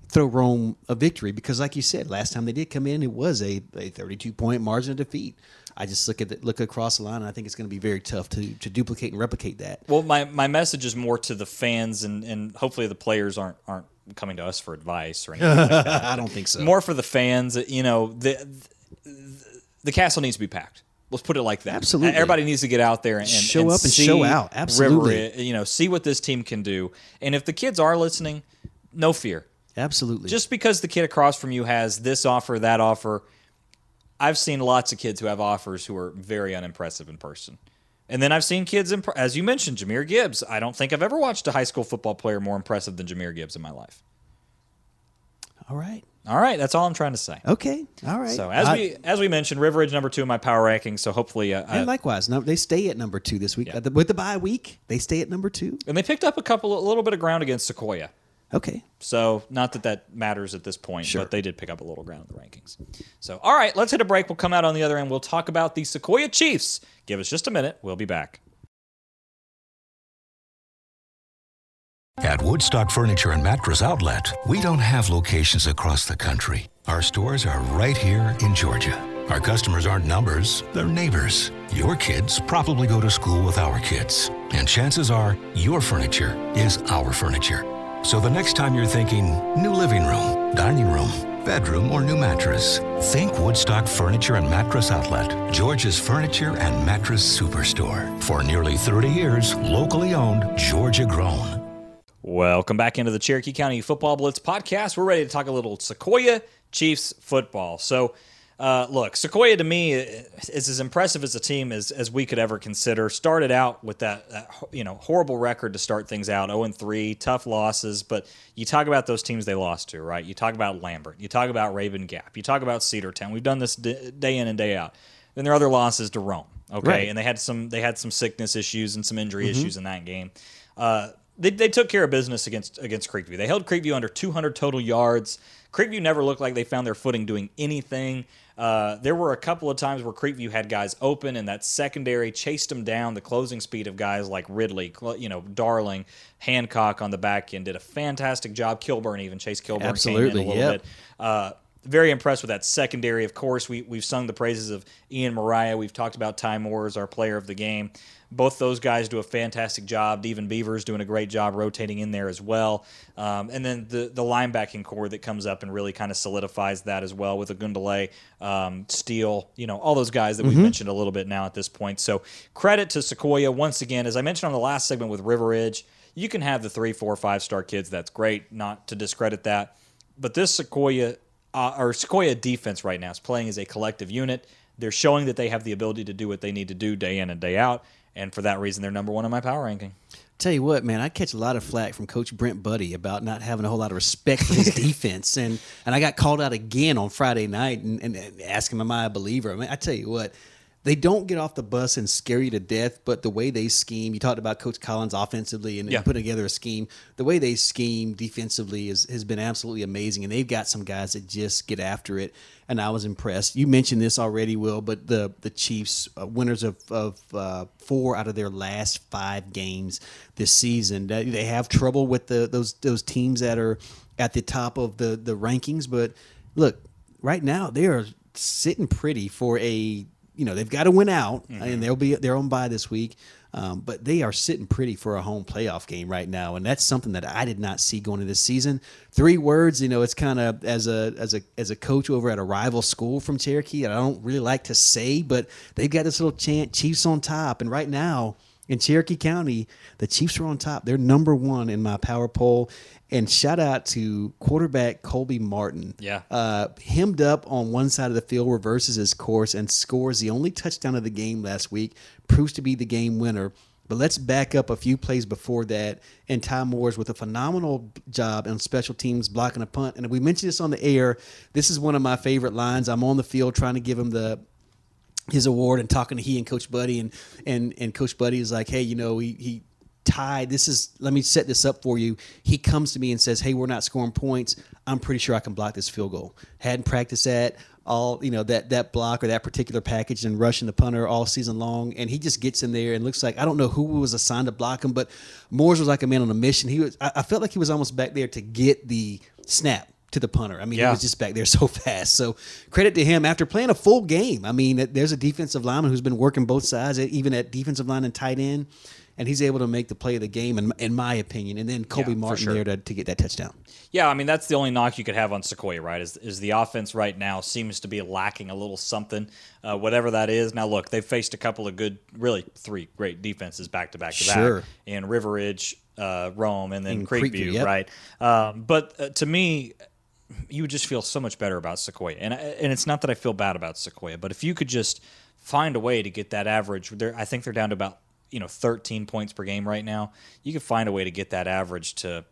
Speaker 3: throw Rome a victory because, like you said, last time they did come in, it was a, a 32 point margin of defeat. I just look at the, look across the line, and I think it's going to be very tough to to duplicate and replicate that.
Speaker 2: Well, my, my message is more to the fans, and, and hopefully the players aren't aren't coming to us for advice or anything like that.
Speaker 3: I don't think so.
Speaker 2: More for the fans. You know, the the castle needs to be packed. Let's put it like that.
Speaker 3: Absolutely.
Speaker 2: Everybody needs to get out there and,
Speaker 3: Show
Speaker 2: and
Speaker 3: up and show out. Absolutely.
Speaker 2: River, you know, see what this team can do. And if the kids are listening, no fear.
Speaker 3: Absolutely.
Speaker 2: Just because the kid across from you has this offer, that offer, I've seen lots of kids who have offers who are very unimpressive in person. And then I've seen kids, imp- as you mentioned, Jahmyr Gibbs. I don't think I've ever watched a high school football player more impressive than Jahmyr Gibbs in my life.
Speaker 3: all right.
Speaker 2: All right, that's all I'm trying to say.
Speaker 3: Okay. All right.
Speaker 2: So as
Speaker 3: I-
Speaker 2: we as we mentioned, River Ridge number two in my power ranking. So hopefully, uh,
Speaker 3: and likewise, no, they stay at number two this week
Speaker 2: Yeah.
Speaker 3: Uh, with the bye week. They stay at number two.
Speaker 2: and they picked up a couple, a little bit of ground against Sequoyah.
Speaker 3: Okay.
Speaker 2: So not that that matters at this point,
Speaker 3: Sure.
Speaker 2: but they did pick up a little ground in the rankings. So all right, let's hit a break. We'll come out on the other end. We'll talk about the Sequoyah Chiefs. Give us just a minute. We'll be back.
Speaker 10: At Woodstock Furniture and Mattress Outlet, we don't have locations across the country. Our stores are right here in Georgia. Our customers aren't numbers, they're neighbors. Your kids probably go to school with our kids, and chances are your furniture is our furniture. So the next time you're thinking new living room, dining room, bedroom, or new mattress, think Woodstock Furniture and Mattress Outlet, Georgia's furniture and mattress superstore. For nearly 30 years, locally owned, Georgia grown.
Speaker 2: Welcome back into the Cherokee County Football Blitz podcast. We're ready to talk a little Sequoyah Chiefs football. So, uh, look, Sequoyah to me is as impressive as a team as, as we could ever consider. Started out with that, that you know horrible record to start things out, zero and three, tough losses. But you talk about those teams they lost to, right? You talk about Lambert, you talk about Rabun Gap, you talk about Cedar Cedartown. We've done this d- day in and day out. Then there are other losses to Rome, okay,
Speaker 3: Right.
Speaker 2: and they had some they had some sickness issues and some injury issues in that game. Uh, they, they took care of business against against Creekview. They held Creekview under 200 total yards. Creekview never looked like they found their footing doing anything. Uh, there were a couple of times where Creekview had guys open, and that secondary chased them down. The closing speed of guys like Ridley, you know, Darling, Hancock on the back end did a fantastic job. Kilburn even Chase Kilburn
Speaker 3: Absolutely,
Speaker 2: a little
Speaker 3: yep.
Speaker 2: bit. Uh, very impressed with that secondary. Of course, we we've sung the praises of Ian Mariah. We've talked about Ty Moore as our player of the game. Both those guys do a fantastic job. Devin Beaver's doing a great job rotating in there as well. Um, and then the the linebacking core that comes up and really kind of solidifies that as well with a Gundele, um, Steele, you know, all those guys that we've mentioned a little bit now at this point. So credit to Sequoyah once again. As I mentioned on the last segment with River Ridge, you can have the three, four, five star kids. That's great. Not to discredit that. But this Sequoyah uh, or Sequoyah defense right now is playing as a collective unit. They're showing that they have the ability to do what they need to do day in and day out, and for that reason, they're number one in my power ranking.
Speaker 3: Tell you what, man, I catch a lot of flack from Coach Brent Budde about not having a whole lot of respect for his defense, and and I got called out again on Friday night and, and, and asking, "Am I a believer?" I mean, I tell you what, they don't get off the bus and scare you to death, but the way they scheme, you talked about Coach Collins offensively and,
Speaker 2: Yeah.
Speaker 3: and putting together a scheme. The way they scheme defensively is, has been absolutely amazing, and they've got some guys that just get after it. And I was impressed. You mentioned this already, Will, but the the Chiefs, uh, winners of, of uh, four out of their last five games this season, they they have trouble with the those those teams that are at the top of the the rankings. But look, right now they are sitting pretty for a you know they've got to win out and they'll be they're on by this week um, but they are sitting pretty for a home playoff game right now and that's something that i did not see going into this season three words you know it's kind of as a as a as a coach over at a rival school from cherokee i don't really like to say but they've got this little chant chiefs on top and right now in Cherokee County, the Chiefs are on top. They're number one in my power poll. And shout out to quarterback Colby Martin.
Speaker 2: Yeah.
Speaker 3: Uh, hemmed up on one side of the field, reverses his course, and scores the only touchdown of the game last week. Proves to be the game winner. But let's back up a few plays before that. And Ty Moores with a phenomenal job on special teams blocking a punt. And we mentioned this on the air. This is one of my favorite lines. I'm on the field trying to give him the his award and talking to he and Coach Budde and and and Coach Budde is like, hey, you know, he he tied. This is let me set this up for you. He comes to me and says, hey, we're not scoring points. I'm pretty sure I can block this field goal. Hadn't practiced that all you know that that block or that particular package and rushing the punter all season long. And he just gets in there and looks like I don't know who was assigned to block him, but Moores was like a man on a mission. He was. I, I felt like he was almost back there to get the snap to the punter. I mean, he was just back there so fast. So credit to him after playing a full game. I mean, there's a defensive lineman who's been working both sides, even at defensive line and tight end, and he's able to make the play of the game, in, in my opinion. And then Kobe
Speaker 2: Yeah,
Speaker 3: Martin
Speaker 2: sure.
Speaker 3: there to, to get that touchdown.
Speaker 2: Yeah, I mean that's the only knock you could have on Sequoyah, right? Is is the offense right now seems to be lacking a little something, uh, whatever that is. Now look, they've faced a couple of good, really three great defenses back to back to
Speaker 3: Sure.
Speaker 2: back in River Ridge, uh, Rome, and then
Speaker 3: And
Speaker 2: Creekview,
Speaker 3: Creekview, yep.
Speaker 2: right? Um, but uh, to me, you would just feel so much better about Sequoyah, and and it's not that I feel bad about Sequoyah, but if you could just find a way to get that average, I think they're down to about you know 13 points per game right now. You could find a way to get that average to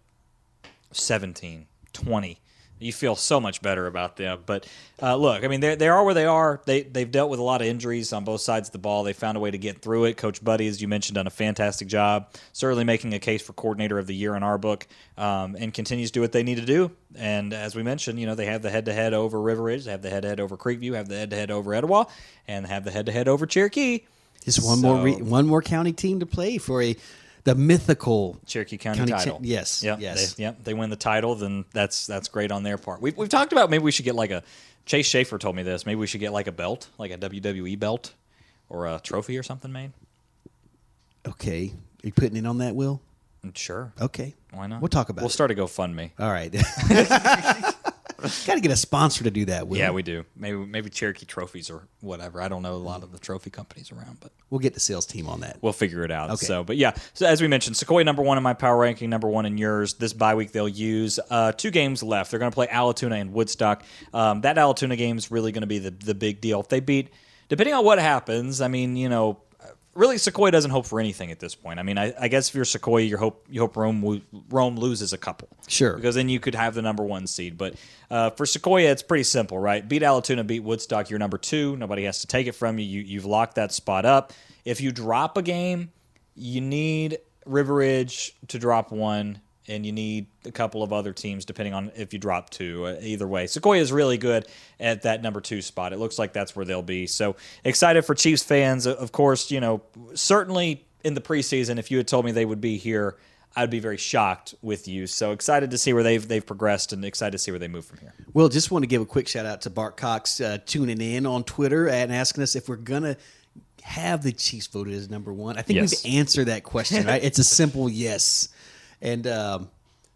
Speaker 2: 17, 20. You feel so much better about them. But uh, look, I mean, they they are where they are. They they've dealt with a lot of injuries on both sides of the ball. They found a way to get through it. Coach Budde, as you mentioned, done a fantastic job. Certainly making a case for coordinator of the year in our book, um, and continues to do what they need to do. And as we mentioned, you know, they have the head to head over River Ridge, they have the head to head over Creekview, have the head to head over Etowah, and have the head to head over Cherokee.
Speaker 3: Just one more re- one more county team to play for a the mythical
Speaker 2: Cherokee County,
Speaker 3: County
Speaker 2: title.
Speaker 3: yes,
Speaker 2: Yep.
Speaker 3: yes.
Speaker 2: They, yep. They win the title, then that's that's great on their part. We've, we've talked about maybe we should get like a Chase Schaefer told me this. Maybe we should get like a belt, like a WWE belt or a trophy or something made.
Speaker 3: Okay, are you putting in on that, Will?
Speaker 2: Mm, Sure.
Speaker 3: Okay,
Speaker 2: Why not?
Speaker 3: We'll talk about
Speaker 2: We'll
Speaker 3: it.
Speaker 2: start a GoFundMe.
Speaker 3: All right. Got to get a sponsor to do that, Will.
Speaker 2: Yeah, we do. Maybe maybe Cherokee trophies or whatever. I don't know a lot of the trophy companies around, but
Speaker 3: We'll get the sales team on that.
Speaker 2: We'll figure it out.
Speaker 3: Okay.
Speaker 2: So, but yeah. So as we mentioned, Sequoyah number one in my power ranking, number one in yours. This bye week they'll use uh, two games left. They're going to play Allatoona and Woodstock. Um, that Allatoona game is really going to be the the big deal. If they beat, depending on what happens, I mean, you know. Really, Sequoyah doesn't hope for anything at this point. I mean, I, I guess if you're Sequoyah, you hope you hope Rome wo- Rome loses a couple,
Speaker 3: Sure.
Speaker 2: because then you could have the number one seed. But uh, for Sequoyah, it's pretty simple, right? Beat Allatoona, beat Woodstock. You're number two. Nobody has to take it from you. you you've locked that spot up. If you drop a game, you need River Ridge to drop one, and you need a couple of other teams, depending on if you drop two. Uh, either way, Sequoyah is really good at that number two spot. It looks like that's where they'll be. So excited for Chiefs fans. Of course, you know, certainly in the preseason, if you had told me they would be here. I'd be very shocked with you. So excited to see where they've they've progressed, and excited to see where they move from here.
Speaker 3: Well, just want to give a quick shout out to Bart Cox uh, tuning in on Twitter and asking us if we're gonna have the Chiefs voted as number one. I think
Speaker 2: Yes.
Speaker 3: we've answered that question. Right? it's a simple yes, and um,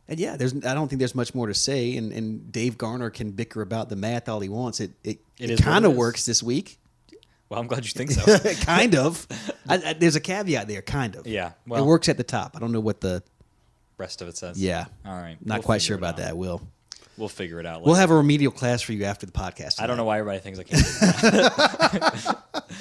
Speaker 3: and yeah, there's I don't think there's much more to say. And, and Dave Garner can bicker about the math all he wants. It it,
Speaker 2: It
Speaker 3: it, kind of works this week.
Speaker 2: Well, I'm glad you think so.
Speaker 3: kind of. I, I, there's a caveat there. Kind of.
Speaker 2: Yeah, Well, it
Speaker 3: works at the top. I don't know what the.
Speaker 2: Rest of it says.
Speaker 3: Yeah.
Speaker 2: All right.
Speaker 3: Not
Speaker 2: We'll
Speaker 3: quite sure about that. Will.
Speaker 2: We'll figure it out. Later.
Speaker 3: We'll have a remedial class for you after the podcast.
Speaker 2: I don't know why everybody thinks I can't.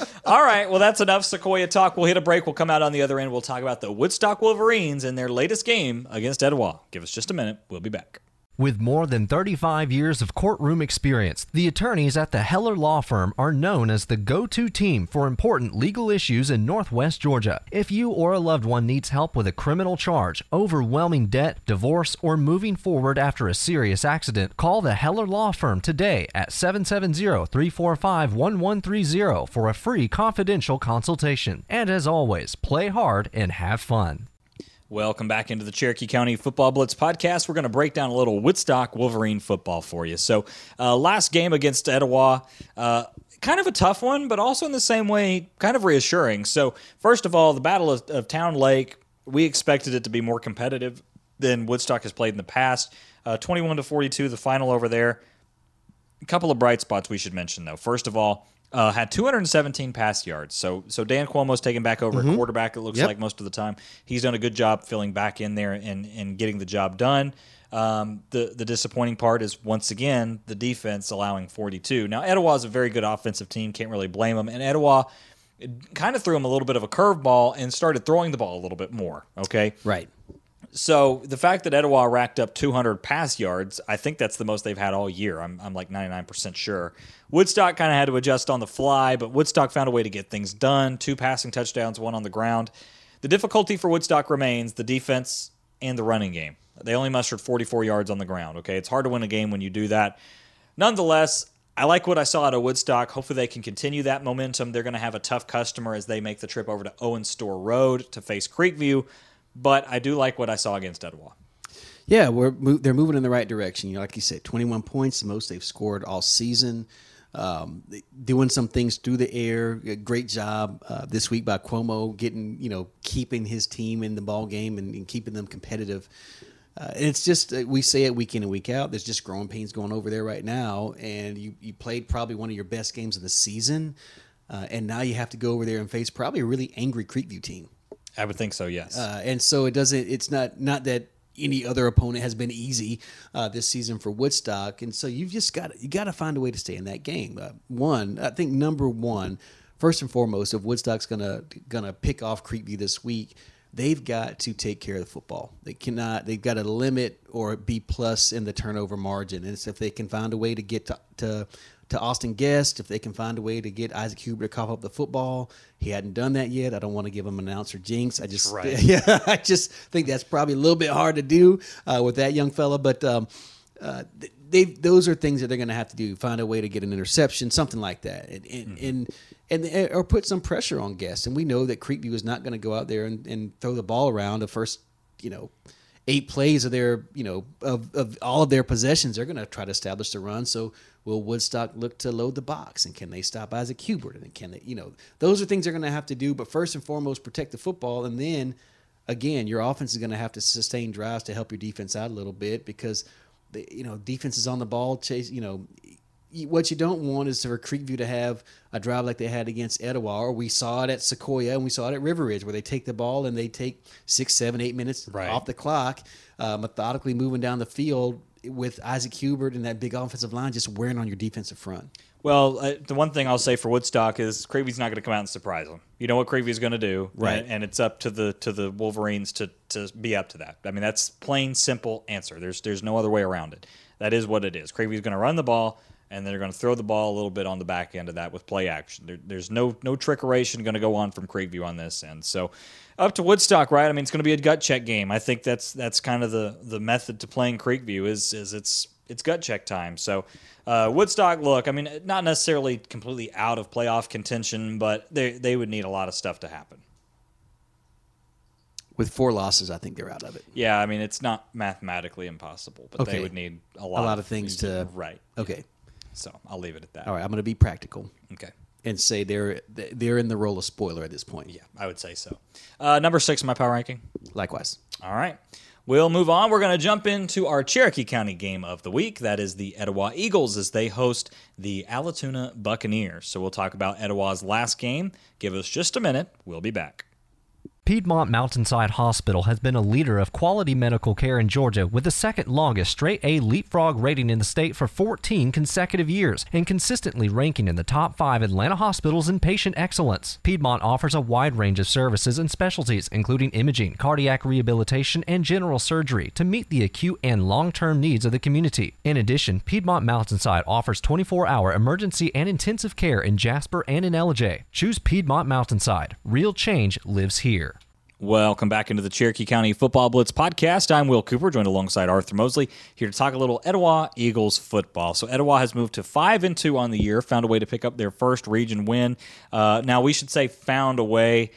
Speaker 2: All right. Well, that's enough Sequoyah talk. We'll hit a break. We'll come out on the other end. We'll talk about the Woodstock Wolverines and their latest game against Etowah. Give us just a minute. We'll be back.
Speaker 1: With more than 35 years of courtroom experience, the attorneys at the Heller Law Firm are known as the go to team for important legal issues in Northwest Georgia. If you or a loved one needs help with a criminal charge, overwhelming debt, divorce, or moving forward after a serious accident, call the Heller Law Firm today at 770 345 1130 for a free confidential consultation. And as always, play hard and have fun.
Speaker 2: Welcome back into the Cherokee County Football Blitz podcast. We're going to break down a little Woodstock Wolverine football for you. So, uh, last game against Etowah, uh, kind of a tough one, but also in the same way, kind of reassuring. So, first of all, the Battle of, of Town Lake, we expected it to be more competitive than Woodstock has played in the past. Uh, 21 to 42, the final over there. A couple of bright spots we should mention, though. First of all, uh, had 217 pass yards. So so Dan Cuomo's taken back over
Speaker 3: Mhm.
Speaker 2: a quarterback. It looks
Speaker 3: Yep.
Speaker 2: like most of the time. He's done a good job filling back in there and and getting the job done. Um, the the disappointing part is once again the defense allowing 42. Now Etowah is a very good offensive team. Can't really blame them. And Etowah kind of threw him a little bit of a curveball and started throwing the ball a little bit more. Okay,
Speaker 3: right.
Speaker 2: So the fact that Etowah racked up 200 pass yards, I think that's the most they've had all year. I'm, I'm like 99% sure. Woodstock kind of had to adjust on the fly, but Woodstock found a way to get things done. Two passing touchdowns, one on the ground. The difficulty for Woodstock remains the defense and the running game. They only mustered 44 yards on the ground. Okay, it's hard to win a game when you do that. Nonetheless, I like what I saw out of Woodstock. Hopefully, they can continue that momentum. They're going to have a tough customer as they make the trip over to Owens Store Road to face Creekview, but I do like what I saw against Etowah.
Speaker 3: Yeah, we're they're moving in the right direction. You know, like you said, 21 points, the most they've scored all season. Um, doing some things through the air. Great job uh, this week by Cuomo, getting you know keeping his team in the ball game and, and keeping them competitive. Uh, and it's just uh, we say it week in and week out. There's just growing pains going over there right now, and you you played probably one of your best games of the season, uh, and now you have to go over there and face probably a really angry Creekview team.
Speaker 2: I would think so, yes.
Speaker 3: Uh, and so it doesn't. It's not not that any other opponent has been easy uh, this season for Woodstock, and so you've just got you got to find a way to stay in that game. Uh, one, I think number one, first and foremost, if Woodstock's gonna gonna pick off Creekview this week, they've got to take care of the football. They cannot. They've got to limit or be plus in the turnover margin, and so if they can find a way to get to, to to Austin Guest, if they can find a way to get Isaac Huber to cough up the football, he hadn't done that yet. I don't want to give him an announcer jinx. I just,
Speaker 2: right.
Speaker 3: yeah, I just think that's probably a little bit hard to do uh, with that young fella. But um, uh, they, those are things that they're going to have to do. Find a way to get an interception, something like that, and and, and and or put some pressure on Guest. And we know that Creekview is not going to go out there and, and throw the ball around the first, you know, eight plays of their, you know, of, of all of their possessions, they're going to try to establish the run. So will Woodstock look to load the box, and can they stop Isaac Hubert? And can they, you know, those are things they're going to have to do. But first and foremost, protect the football, and then again, your offense is going to have to sustain drives to help your defense out a little bit because, the, you know, defense is on the ball, chase, you know. What you don't want is for Creekview to have a drive like they had against Etowah, or we saw it at Sequoyah and we saw it at River Ridge, where they take the ball and they take six, seven, eight minutes
Speaker 2: Right.
Speaker 3: off the clock, uh, methodically moving down the field with Isaac Hubert and that big offensive line just wearing on your defensive front.
Speaker 2: Well, uh, the one thing I'll say for Woodstock is Cravy's not going to come out and surprise them. You know what Cravy's going to do,
Speaker 3: Right.
Speaker 2: And, and it's up to the to the Wolverines to to be up to that. I mean, that's plain simple answer. There's there's no other way around it. That is what it is. Cravy's going to run the ball, and they're going to throw the ball a little bit on the back end of that with play action. There, there's no no trickeration going to go on from Creekview on this end. So up to Woodstock, right? I mean, it's going to be a gut check game. I think that's that's kind of the the method to playing Creekview is is it's it's gut check time. So uh, Woodstock, look, I mean, not necessarily completely out of playoff contention, but they they would need a lot of stuff to happen.
Speaker 3: With four losses, I think they're out of it.
Speaker 2: Yeah, I mean, it's not mathematically impossible, but
Speaker 3: Okay.
Speaker 2: they would need a
Speaker 3: A
Speaker 2: lot,
Speaker 3: lot of things to
Speaker 2: right.
Speaker 3: Okay.
Speaker 2: So I'll leave it at that.
Speaker 3: All right, I'm going to be practical.
Speaker 2: Okay.
Speaker 3: And say they're they're in the role of spoiler at this point.
Speaker 2: Yeah, I would say so. Uh, number six in my power ranking.
Speaker 3: Likewise.
Speaker 2: All right. We'll move on. We're going to jump into our Cherokee County game of the week. That is the Etowah Eagles as they host the Allatoona Buccaneers. So we'll talk about Etowah's last game. Give us just a minute. We'll be back.
Speaker 1: Piedmont Mountainside Hospital has been a leader of quality medical care in Georgia with the second longest straight A leapfrog rating in the state for 14 consecutive years and consistently ranking in the top five Atlanta hospitals in patient excellence. Piedmont offers a wide range of services and specialties, including imaging, cardiac rehabilitation, and general surgery to meet the acute and long term needs of the community. In addition, Piedmont Mountainside offers 24 hour emergency and intensive care in Jasper and in Ellijay. Choose Piedmont Mountainside. Real change lives here.
Speaker 2: Welcome back into the Cherokee County Football Blitz podcast. I'm Will Cooper, joined alongside Arthur Mosley, here to talk a little Etowah Eagles football. So Etowah has moved to five and two on the year, found a way to pick up their first region win. Uh, now we should say found a way.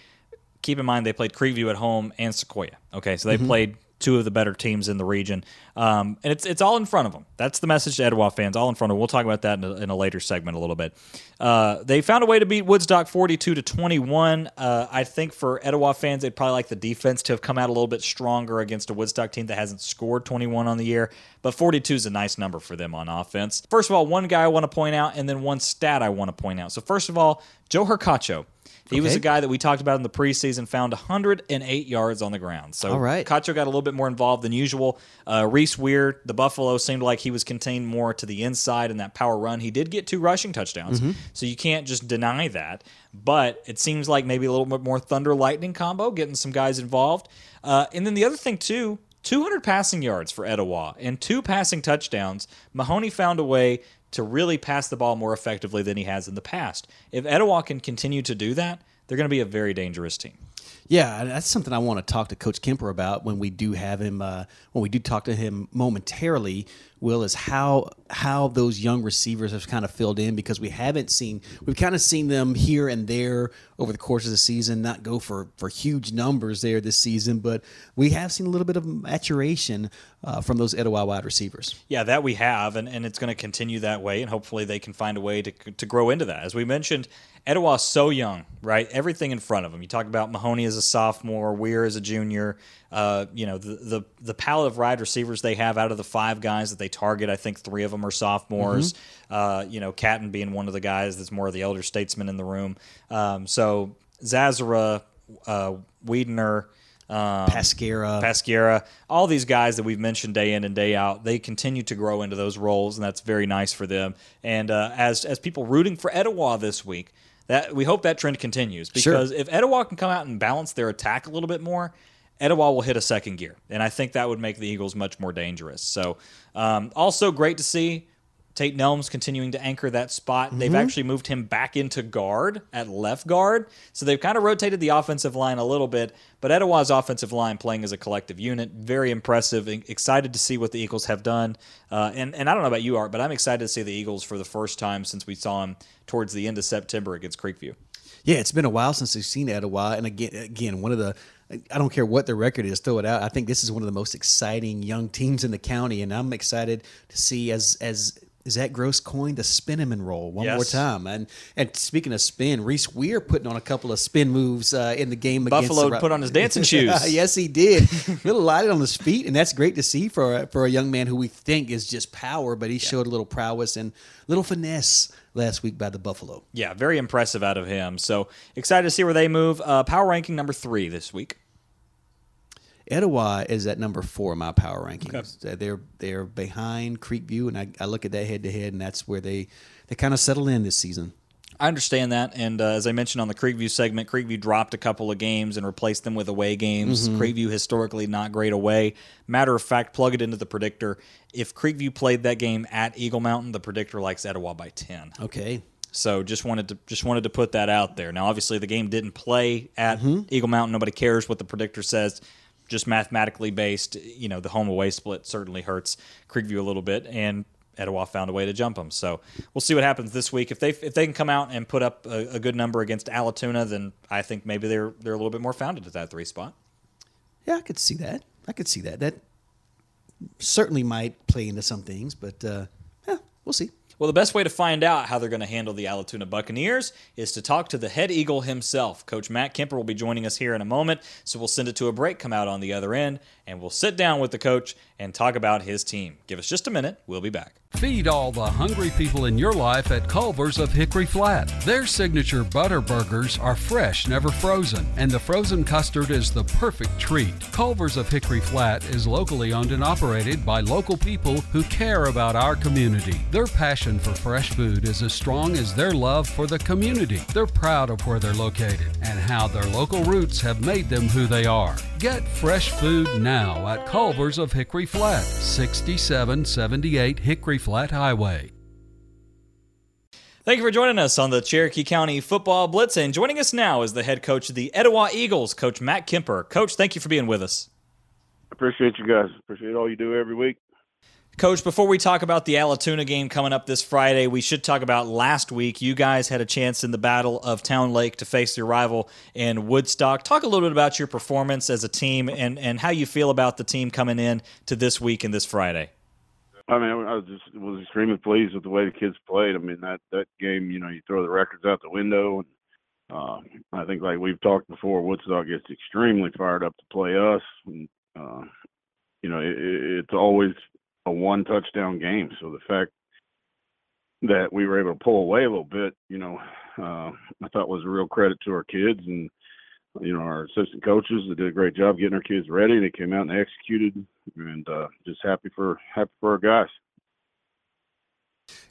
Speaker 2: Keep in mind they played Creekview at home and Sequoyah. Okay, so they mm-hmm. played two of the better teams in the region. Um, and it's it's all in front of them. That's the message to Etowah fans, all in front of them. We'll talk about that in a, in a later segment a little bit. Uh, they found a way to beat Woodstock 42 to 21. Uh, I think for Etowah fans, they'd probably like the defense to have come out a little bit stronger against a Woodstock team that hasn't scored 21 on the year. But 42 is a nice number for them on offense. First of all, one guy I want to point out, and then one stat I want to point out. So first of all, Joe Hercacho. He okay. was a guy that we talked about in the preseason, found 108 yards on the ground. So
Speaker 3: All right.
Speaker 2: Cacho got a little bit more involved than usual. Uh, Reese Weir, the Buffalo, seemed like he was contained more to the inside in that power run. He did get two rushing touchdowns, mm-hmm. so you can't just deny that. But it seems like maybe a little bit more thunder lightning combo, getting some guys involved. Uh, and then the other thing, too, 200 passing yards for Etowah and two passing touchdowns. Mahoney found a way to really pass the ball more effectively than he has in the past. If Etowah can continue to do that, they're going to be a very dangerous team.
Speaker 3: Yeah, that's something I want to talk to Coach Kemper about when we do have him. Uh, when we do talk to him momentarily, Will is how how those young receivers have kind of filled in because we haven't seen we've kind of seen them here and there over the course of the season, not go for for huge numbers there this season, but we have seen a little bit of maturation uh, from those Etowah wide receivers.
Speaker 2: Yeah, that we have, and, and it's going to continue that way, and hopefully they can find a way to to grow into that. As we mentioned, Etowah's so young, right? Everything in front of him. You talk about Mahoney as a sophomore, Weir as a junior. Uh, you know the, the the palette of wide receivers they have out of the five guys that they target. I think three of them are sophomores. Mm-hmm. Uh, you know, Catton being one of the guys that's more of the elder statesman in the room. Um, so Zazara, uh, Wiedner.
Speaker 3: Um, Pasquera.
Speaker 2: Pasquera, all these guys that we've mentioned day in and day out, they continue to grow into those roles, and that's very nice for them. And uh, as as people rooting for Etowah this week, that we hope that trend continues because sure. if Etowah can come out and balance their attack a little bit more, Etowah will hit a second gear, and I think that would make the Eagles much more dangerous. So, um, also great to see Tate Nelms continuing to anchor that spot. Mm-hmm. They've actually moved him back into guard at left guard. So they've kind of rotated the offensive line a little bit. But Etowah's offensive line playing as a collective unit, very impressive. Excited to see what the Eagles have done. Uh, and, and I don't know about you, Art, but I'm excited to see the Eagles for the first time since we saw them towards the end of September against Creekview.
Speaker 3: Yeah, it's been a while since we've seen Etowah. And again, again, one of the I don't care what the record is, throw it out. I think this is one of the most exciting young teams in the county, and I'm excited to see as as Zach Gross coined the spin him and roll one yes. more time. And and speaking of spin, Reese Weir putting on a couple of spin moves uh, in the game.
Speaker 2: Buffalo
Speaker 3: the,
Speaker 2: put on his dancing shoes.
Speaker 3: yes, he did. a little lighted on his feet, and that's great to see for a, for a young man who we think is just power, but he yeah. showed a little prowess and little finesse last week by the Buffalo.
Speaker 2: Yeah, very impressive out of him. So excited to see where they move. Uh, power ranking number three this week.
Speaker 3: Etowah is at number four in my power rankings. Okay. They're they're behind Creekview, and I, I look at that head to head, and that's where they they kind of settle in this season.
Speaker 2: I understand that, and uh, as I mentioned on the Creekview segment, Creekview dropped a couple of games and replaced them with away games. Mm-hmm. Creekview historically not great away. Matter of fact, plug it into the predictor. If Creekview played that game at Eagle Mountain, the predictor likes Etowah by ten.
Speaker 3: Okay.
Speaker 2: So just wanted to just wanted to put that out there. Now, obviously, the game didn't play at mm-hmm. Eagle Mountain. Nobody cares what the predictor says just mathematically based, you know, the home away split certainly hurts Creekview a little bit, and Etowah found a way to jump them. So we'll see what happens this week. If they if they can come out and put up a, a good number against Allatoona, then I think maybe they're they're a little bit more founded at that three spot.
Speaker 3: Yeah, I could see that. I could see that. That certainly might play into some things, but uh, yeah, we'll see.
Speaker 2: Well, the best way to find out how they're going to handle the Allatoona Buccaneers is to talk to the head Eagle himself. Coach Matt Kemper will be joining us here in a moment, so we'll send it to a break, come out on the other end, and we'll sit down with the coach and talk about his team. Give us just a minute. We'll be back.
Speaker 11: Feed all the hungry people in your life at Culver's of Hickory Flat. Their signature butter burgers are fresh, never frozen, and the frozen custard is the perfect treat. Culver's of Hickory Flat is locally owned and operated by local people who care about our community. Their passion for fresh food is as strong as their love for the community. They're proud of where they're located and how their local roots have made them who they are. Get fresh food now at Culver's of Hickory Flat, 6778 Hickory Flat Highway.
Speaker 2: Thank you for joining us on the Cherokee County Football Blitz. And joining us now is the head coach of the Etowah Eagles, Coach Matt Kemper. Coach, thank you for being with us.
Speaker 12: Appreciate you guys. Appreciate all you do every week.
Speaker 2: Coach, before we talk about the Allatoona game coming up this Friday, we should talk about last week. You guys had a chance in the Battle of Town Lake to face your rival in Woodstock. Talk a little bit about your performance as a team and, and how you feel about the team coming in to this week and this Friday.
Speaker 12: I mean, I was just was extremely pleased with the way the kids played. I mean, that that game, you know, you throw the records out the window, and uh, I think like we've talked before, Woodstock gets extremely fired up to play us. And, uh, you know, it, it's always a one touchdown game. So the fact that we were able to pull away a little bit, you know, uh, I thought was a real credit to our kids and you know our assistant coaches. They did a great job getting our kids ready. They came out and executed, and uh, just happy for happy for our guys.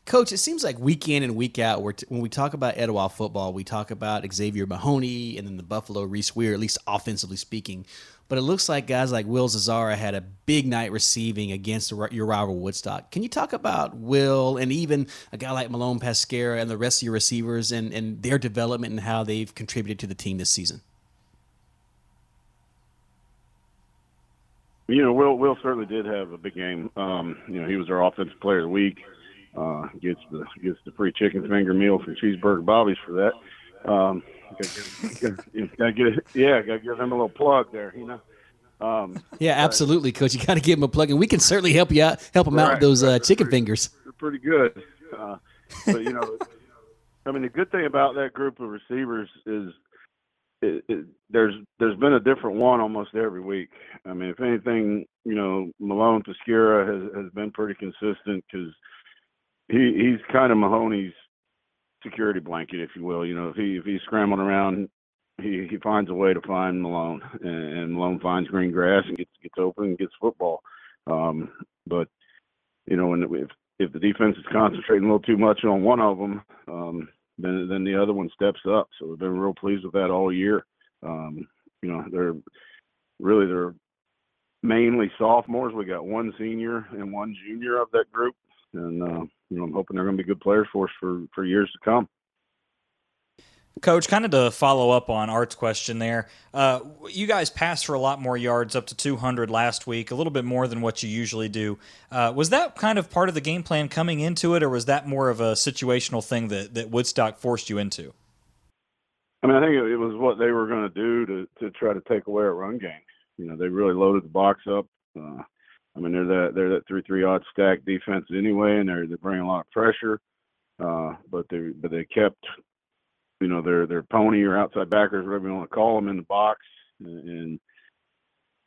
Speaker 3: Coach, it seems like week in and week out, t- when we talk about Etowah football, we talk about Xavier Mahoney and then the Buffalo Reese Weir, at least offensively speaking. But it looks like guys like Will Zazara had a big night receiving against your rival Woodstock. Can you talk about Will and even a guy like Malone Pasquera and the rest of your receivers and, and their development and how they've contributed to the team this season?
Speaker 12: You know, Will Will certainly did have a big game. Um, you know, he was our offensive player of the week. Uh, gets the gets the free chicken finger meal from Cheeseburger Bobby's for that. Um, gotta, gotta get yeah, gotta give him a little plug there, you know. Um,
Speaker 3: yeah, absolutely, Coach. You got to give him a plug, and we can certainly help you out, help him right, out with those uh, chicken
Speaker 12: pretty,
Speaker 3: fingers.
Speaker 12: They're pretty good, uh, but you know, I mean, the good thing about that group of receivers is it, it, there's there's been a different one almost every week. I mean, if anything, you know, Malone Pasquera has has been pretty consistent because he he's kind of Mahoney's security blanket, if you will. You know, if he if he's scrambling around, he he finds a way to find Malone, and, and Malone finds green grass and gets gets open and gets football. Um, but you know, when if if the defense is concentrating a little too much on one of them, um, then then the other one steps up. So we've been real pleased with that all year. Um, you know, they're really they're mainly sophomores. We got one senior and one junior of that group, and uh, you know I'm hoping they're going to be good players for us for for years to come.
Speaker 2: Coach, kind of to follow up on Art's question there, uh, you guys passed for a lot more yards, up to 200 last week, a little bit more than what you usually do. Uh, was that kind of part of the game plan coming into it, or was that more of a situational thing that, that Woodstock forced you into?
Speaker 12: I mean, I think it was what they were going to do to to try to take away our run game. You know, they really loaded the box up. Uh, I mean, they're that they're that three three odd stack defense anyway, and they're they bring a lot of pressure. Uh, but they but they kept you know their their pony or outside backers, whatever you want to call them, in the box, and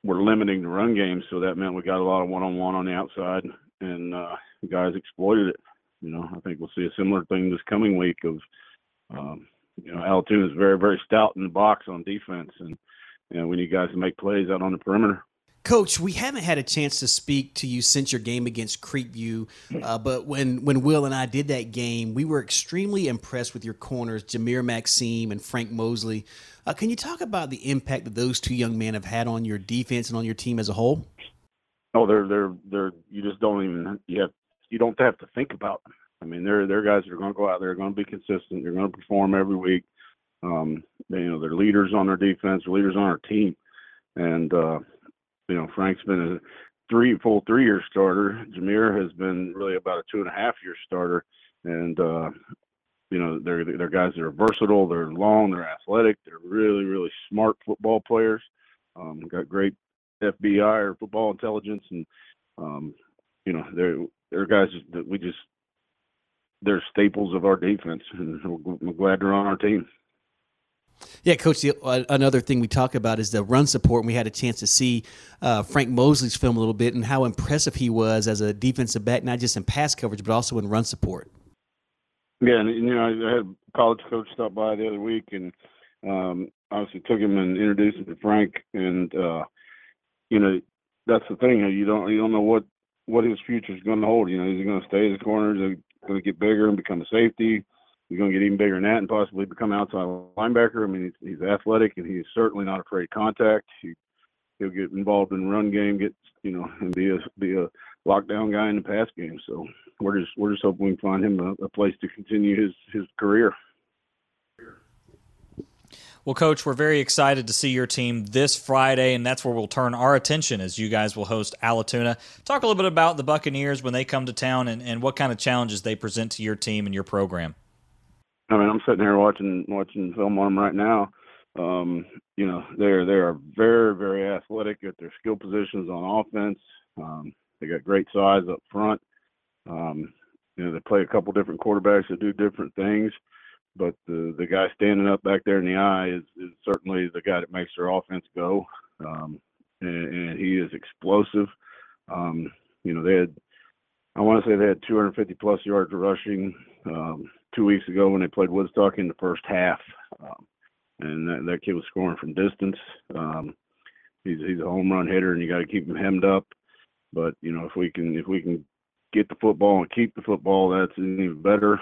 Speaker 12: we're limiting the run game. So that meant we got a lot of one on one on the outside, and uh, the guys exploited it. You know, I think we'll see a similar thing this coming week. Of um, you know, Allatoona is very very stout in the box on defense, and know, we need guys to make plays out on the perimeter.
Speaker 3: Coach, we haven't had a chance to speak to you since your game against Creekview, uh, but when, when Will and I did that game, we were extremely impressed with your corners, Jameer Maxime and Frank Mosley. Uh, can you talk about the impact that those two young men have had on your defense and on your team as a whole?
Speaker 12: Oh, they're they're they're you just don't even you have you don't have to think about them. I mean, they're they're guys that are going to go out there, are going to be consistent, they're going to perform every week. Um, they, you know, they're leaders on their defense, leaders on our team, and uh, you know, Frank's been a three full three year starter. Jameer has been really about a two and a half year starter, and uh, you know they're they're guys that are versatile. They're long. They're athletic. They're really really smart football players. Um, got great FBI or football intelligence, and um, you know they're they're guys that we just they're staples of our defense, and we're glad they're on our team.
Speaker 3: Yeah, coach. The, uh, another thing we talk about is the run support, and we had a chance to see uh, Frank Mosley's film a little bit and how impressive he was as a defensive back, not just in pass coverage but also in run support.
Speaker 12: Yeah, and you know, I had a college coach stop by the other week, and um, obviously took him and introduced him to Frank, and uh, you know, that's the thing. You don't you don't know what what his future is going to hold. You know, is he going to stay as a corner? Is he going to get bigger and become a safety? He's going to get even bigger than that and possibly become outside linebacker. I mean, he's, he's athletic and he's certainly not afraid of contact. He, he'll get involved in run game, get you know, and be a be a lockdown guy in the pass game. So we're just we're just hoping we can find him a, a place to continue his his career.
Speaker 2: Well, Coach, we're very excited to see your team this Friday, and that's where we'll turn our attention as you guys will host Allatoona. Talk a little bit about the Buccaneers when they come to town and, and what kind of challenges they present to your team and your program.
Speaker 12: I mean, I'm sitting here watching watching film on them right now. Um, you know, they're they are very very athletic at their skill positions on offense. Um, they got great size up front. Um, you know, they play a couple different quarterbacks that do different things but the the guy standing up back there in the eye is, is certainly the guy that makes their offense go. Um, and, and, he is explosive. Um, you know, they had I want to say they had 250 plus yards rushing um, two weeks ago when they played Woodstock in the first half, um, and that, that kid was scoring from distance. Um, he's he's a home run hitter, and you got to keep him hemmed up. But you know, if we can if we can get the football and keep the football, that's an even better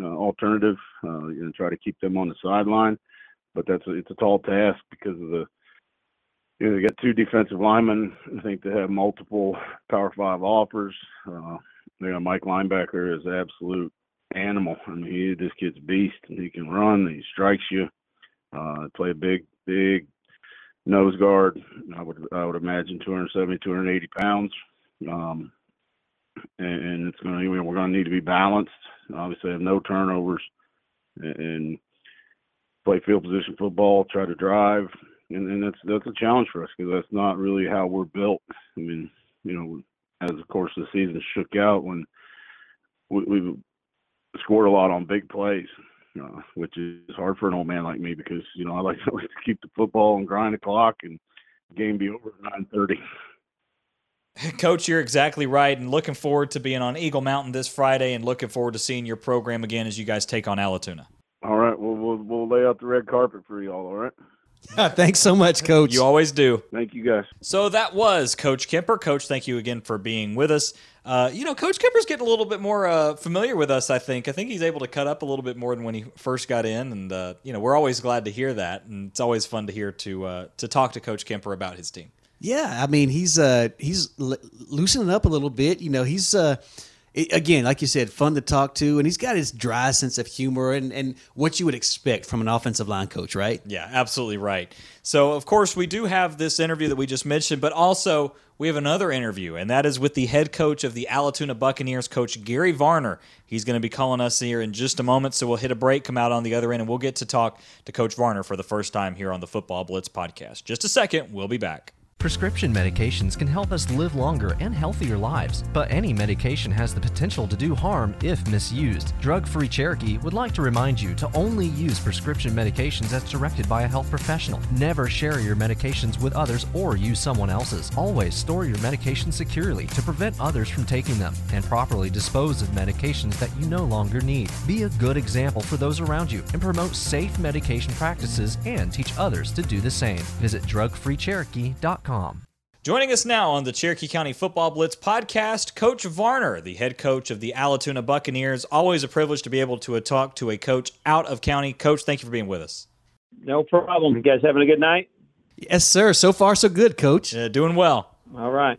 Speaker 12: uh, alternative uh, and try to keep them on the sideline. But that's a, it's a tall task because of the you know they got two defensive linemen. I think they have multiple Power Five offers. Uh, you know, Mike linebacker is absolute animal. I mean, he this kid's beast, he can run. He strikes you. Uh, play a big, big nose guard. I would I would imagine 270, 280 pounds. Um, and it's going to we're going to need to be balanced. Obviously, have no turnovers and play field position football. Try to drive, and, and that's that's a challenge for us because that's not really how we're built. I mean, you know, as the course of the season shook out, when we, we scored a lot on big plays, uh, which is hard for an old man like me because you know I like to, like to keep the football and grind the clock and game be over at nine thirty.
Speaker 2: Coach, you're exactly right, and looking forward to being on Eagle Mountain this Friday, and looking forward to seeing your program again as you guys take on Allatoona.
Speaker 12: All right, well, we'll we'll lay out the red carpet for y'all. All right.
Speaker 3: Thanks so much, Coach.
Speaker 2: You always do.
Speaker 12: Thank you, guys.
Speaker 2: So that was Coach Kemper. Coach, thank you again for being with us. Uh, you know, Coach Kemper's getting a little bit more uh, familiar with us. I think. I think he's able to cut up a little bit more than when he first got in, and uh, you know, we're always glad to hear that, and it's always fun to hear to uh, to talk to Coach Kemper about his team.
Speaker 3: Yeah, I mean he's uh he's l- loosening up a little bit. You know, he's uh it, again, like you said, fun to talk to, and he's got his dry sense of humor and and what you would expect from an offensive line coach, right?
Speaker 2: Yeah, absolutely right. So of course we do have this interview that we just mentioned, but also we have another interview, and that is with the head coach of the Allatoona Buccaneers, Coach Gary Varner. He's going to be calling us here in just a moment, so we'll hit a break, come out on the other end, and we'll get to talk to Coach Varner for the first time here on the Football Blitz podcast. Just a second, we'll be back.
Speaker 1: Prescription medications can help us live longer and healthier lives, but any medication has the potential to do harm if misused. Drug Free Cherokee would like to remind you to only use prescription medications as directed by a health professional. Never share your medications with others or use someone else's. Always store your medications securely to prevent others from taking them, and properly dispose of medications that you no longer need. Be a good example for those around you and promote safe medication practices and teach others to do the same. Visit drugfreecherokee.com.
Speaker 2: Joining us now on the Cherokee County Football Blitz podcast, Coach Varner, the head coach of the Allatoona Buccaneers. Always a privilege to be able to talk to a coach out of county. Coach, thank you for being with us.
Speaker 13: No problem. You guys having a good night?
Speaker 3: Yes, sir. So far, so good, Coach.
Speaker 2: Uh, doing well.
Speaker 13: All right.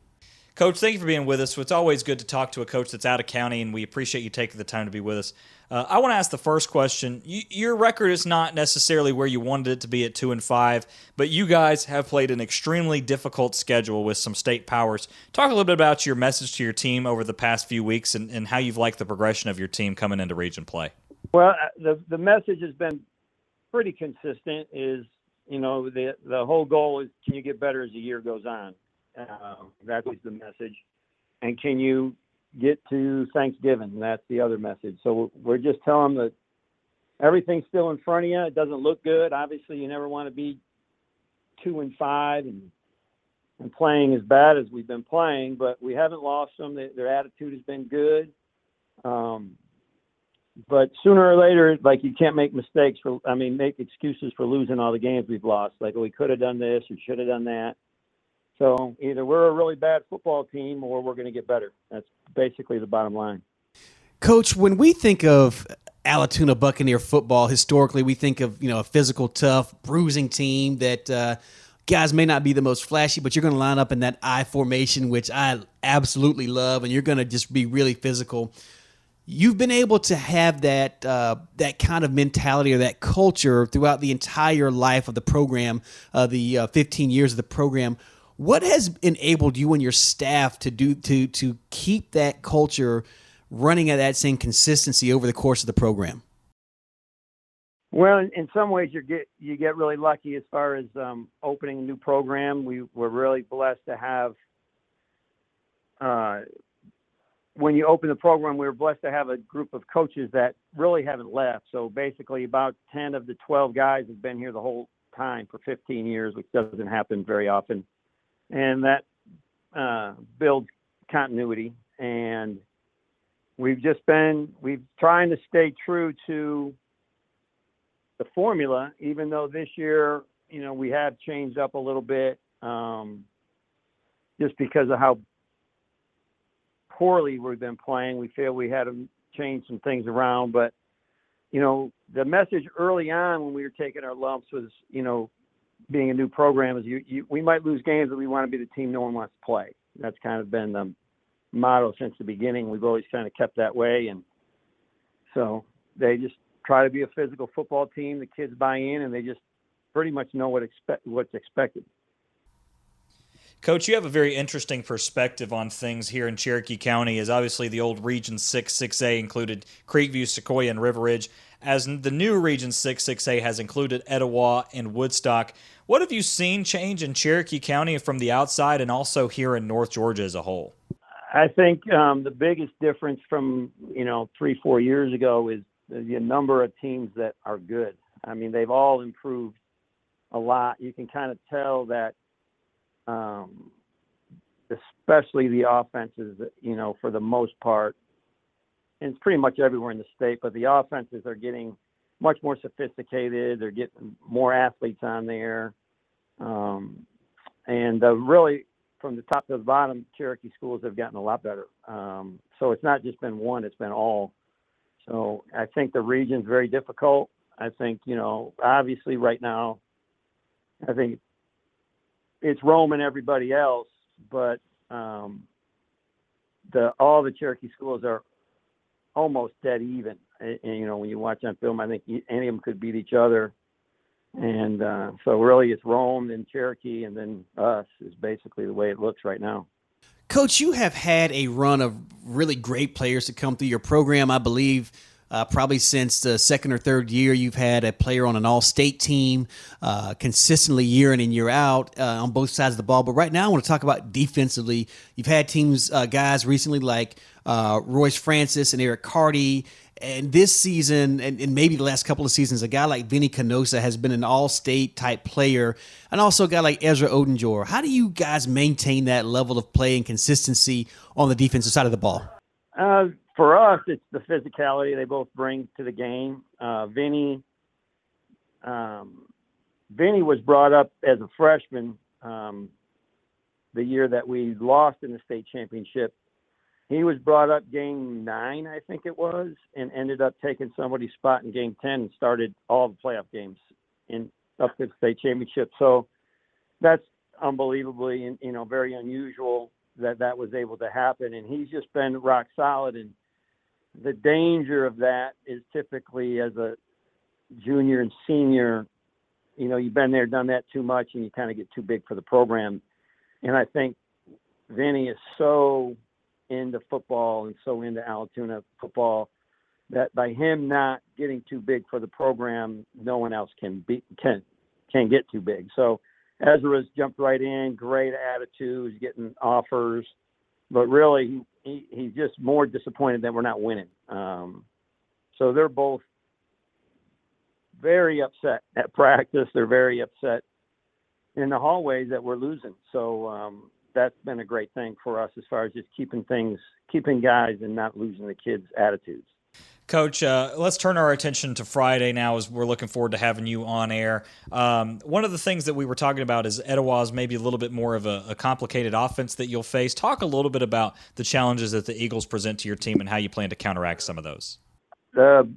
Speaker 2: Coach, thank you for being with us. It's always good to talk to a coach that's out of county, and we appreciate you taking the time to be with us. Uh, I want to ask the first question. You, your record is not necessarily where you wanted it to be at two and five, but you guys have played an extremely difficult schedule with some state powers. Talk a little bit about your message to your team over the past few weeks and, and how you've liked the progression of your team coming into region play.
Speaker 13: Well, uh, the the message has been pretty consistent. Is you know the the whole goal is can you get better as the year goes on. Uh, that was the message, and can you get to Thanksgiving. That's the other message. So we're just telling them that everything's still in front of you. It doesn't look good. Obviously, you never want to be two and five and and playing as bad as we've been playing, but we haven't lost them. Their attitude has been good. Um, but sooner or later, like you can't make mistakes for, I mean, make excuses for losing all the games we've lost. Like we could have done this or should have done that. So either we're a really bad football team or we're going to get better. That's basically the bottom line.
Speaker 3: Coach, when we think of Allatoona Buccaneer football, historically we think of you know a physical, tough, bruising team that uh, guys may not be the most flashy, but you're going to line up in that I formation, which I absolutely love, and you're going to just be really physical. You've been able to have that uh, that kind of mentality or that culture throughout the entire life of the program, uh, the uh, 15 years of the program. What has enabled you and your staff to do to to keep that culture running at that same consistency over the course of the program?
Speaker 13: Well, in some ways, you get you get really lucky as far as um, opening a new program. We were really blessed to have. Uh, when you open the program, we were blessed to have a group of coaches that really haven't left. So basically, about ten of the twelve guys have been here the whole time for 15 years, which doesn't happen very often, and that uh, builds continuity. And we've just been we've trying to stay true to the formula, even though this year, you know, we have changed up a little bit um, just because of how poorly we've been playing. We feel we had to change some things around, but you know, the message early on when we were taking our lumps was, you know, being a new program is you, you we might lose games, but we want to be the team no one wants to play. That's kind of been the motto since the beginning. We've always kind of kept that way, and so they just try to be a physical football team. The kids buy in, and they just pretty much know what expect what's expected.
Speaker 2: Coach, you have a very interesting perspective on things here in Cherokee County, as obviously the old Region 6 6A included Creekview, Sequoyah, and River Ridge, as the new Region 6 6A has included Etowah and Woodstock. What have you seen change in Cherokee County from the outside and also here in North Georgia as a whole?
Speaker 13: I think um, the biggest difference from you know three four years ago is the number of teams that are good. I mean, they've all improved a lot. You can kind of tell that, um, especially the offenses, you know, for the most part, and it's pretty much everywhere in the state, but the offenses are getting much more sophisticated. They're getting more athletes on there. Um, and uh, really, from the top to the bottom, Cherokee schools have gotten a lot better. Um, so it's not just been one, it's been all. So I think the region's very difficult. I think, you know, obviously right now, I think it's Rome and everybody else, but um, the all the Cherokee schools are almost dead even. And, and, you know, when you watch on film, I think any of them could beat each other. And uh, so really it's Rome and Cherokee and then us is basically the way it looks right now.
Speaker 3: Coach, you have had a run of really great players to come through your program. I believe uh, probably since the second or third year, you've had a player on an all-state team uh, consistently year in and year out uh, on both sides of the ball. But right now, I want to talk about defensively. You've had teams, uh, guys recently like uh, Royce Francis and Eric Carty and this season, and, and, maybe the last couple of seasons, a guy like Vinny Canosa has been an all-state type player, and also a guy like Ezra Odenjor. How do you guys maintain that level of play and consistency on the defensive side of the ball?
Speaker 13: For us, it's the physicality they both bring to the game. Uh, Vinny, um, Vinny was brought up as a freshman um, the year that we lost in the state championship he was brought up game nine, I think it was, and ended up taking somebody's spot in game ten and started all the playoff games in up to the state championship. So that's unbelievably, you know, very unusual that that was able to happen. And he's just been rock solid. And the danger of that is typically as a junior and senior, you know, you've been there, done that too much, and you kind of get too big for the program. And I think Vinny is so into football and so into Allatoona football that by him not getting too big for the program, no one else can be can can get too big. So Ezra's jumped right in, great attitude, getting offers, but really, he, he's just more disappointed that we're not winning. Um, so they're both very upset at practice. They're very upset in the hallways that we're losing. So um, that's been a great thing for us as far as just keeping things, keeping guys, and not losing the kids' attitudes.
Speaker 2: Coach, uh, let's turn our attention to Friday now as we're looking forward to having you on air. Um, one of the things that we were talking about is Etowah's maybe a little bit more of a, a, complicated offense that you'll face. Talk a little bit about the challenges that the Eagles present to your team and how you plan to counteract some of those.
Speaker 13: The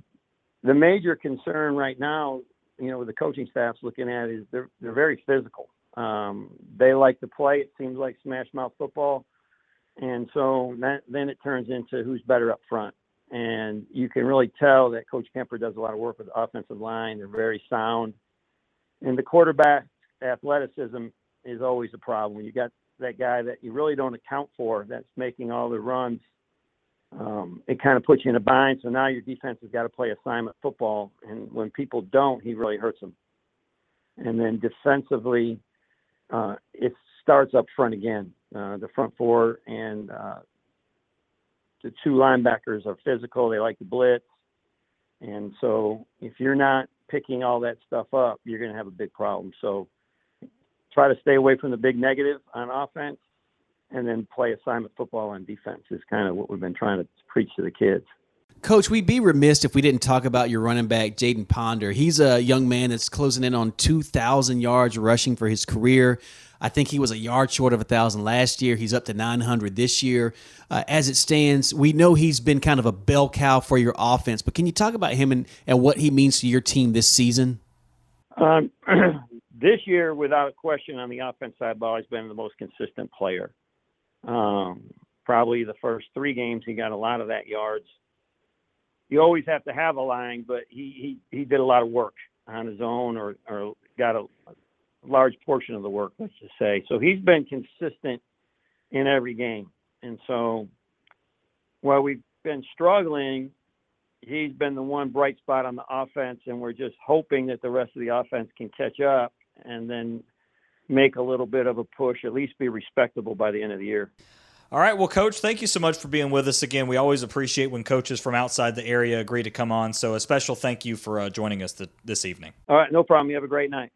Speaker 13: the major concern right now, you know, the coaching staff's looking at is they're they're very physical. Um, they like to play. It seems like smash mouth football, and so that, then it turns into who's better up front and you can really tell that Coach Kemper does a lot of work with the offensive line. They're very sound, and the quarterback athleticism is always a problem. You got that guy that you really don't account for that's making all the runs. Um, it kind of puts you in a bind. So now your defense has got to play assignment football, and when people don't, he really hurts them. And then defensively, uh, it starts up front again. Uh, the front four and uh, the two linebackers are physical. They like to blitz. And so if you're not picking all that stuff up, you're going to have a big problem. So try to stay away from the big negative on offense and then play assignment football on defense is kind of what we've been trying to preach to the kids.
Speaker 3: Coach, we'd be remiss if we didn't talk about your running back, Jaden Ponder. He's a young man that's closing in on 2,000 yards rushing for his career. I think he was a yard short of a thousand last year. He's up to 900 this year. Uh, as it stands, we know he's been kind of a bell cow for your offense. But can you talk about him and, and what he means to your team this season?
Speaker 13: Um, this year, without a question, on the offense side, I've always been the most consistent player. Um, probably the first three games, he got a lot of that yards. You always have to have a line, but he he, he did a lot of work on his own, or or got a, large portion of the work, let's just say. So he's been consistent in every game. And so while we've been struggling, he's been the one bright spot on the offense, and we're just hoping that the rest of the offense can catch up and then make a little bit of a push, at least be respectable by the end of the year.
Speaker 2: All right, well, Coach, thank you so much for being with us again. We always appreciate when coaches from outside the area agree to come on. So, a special thank you for uh, joining us th- this evening.
Speaker 13: All right, no problem. You have a great night.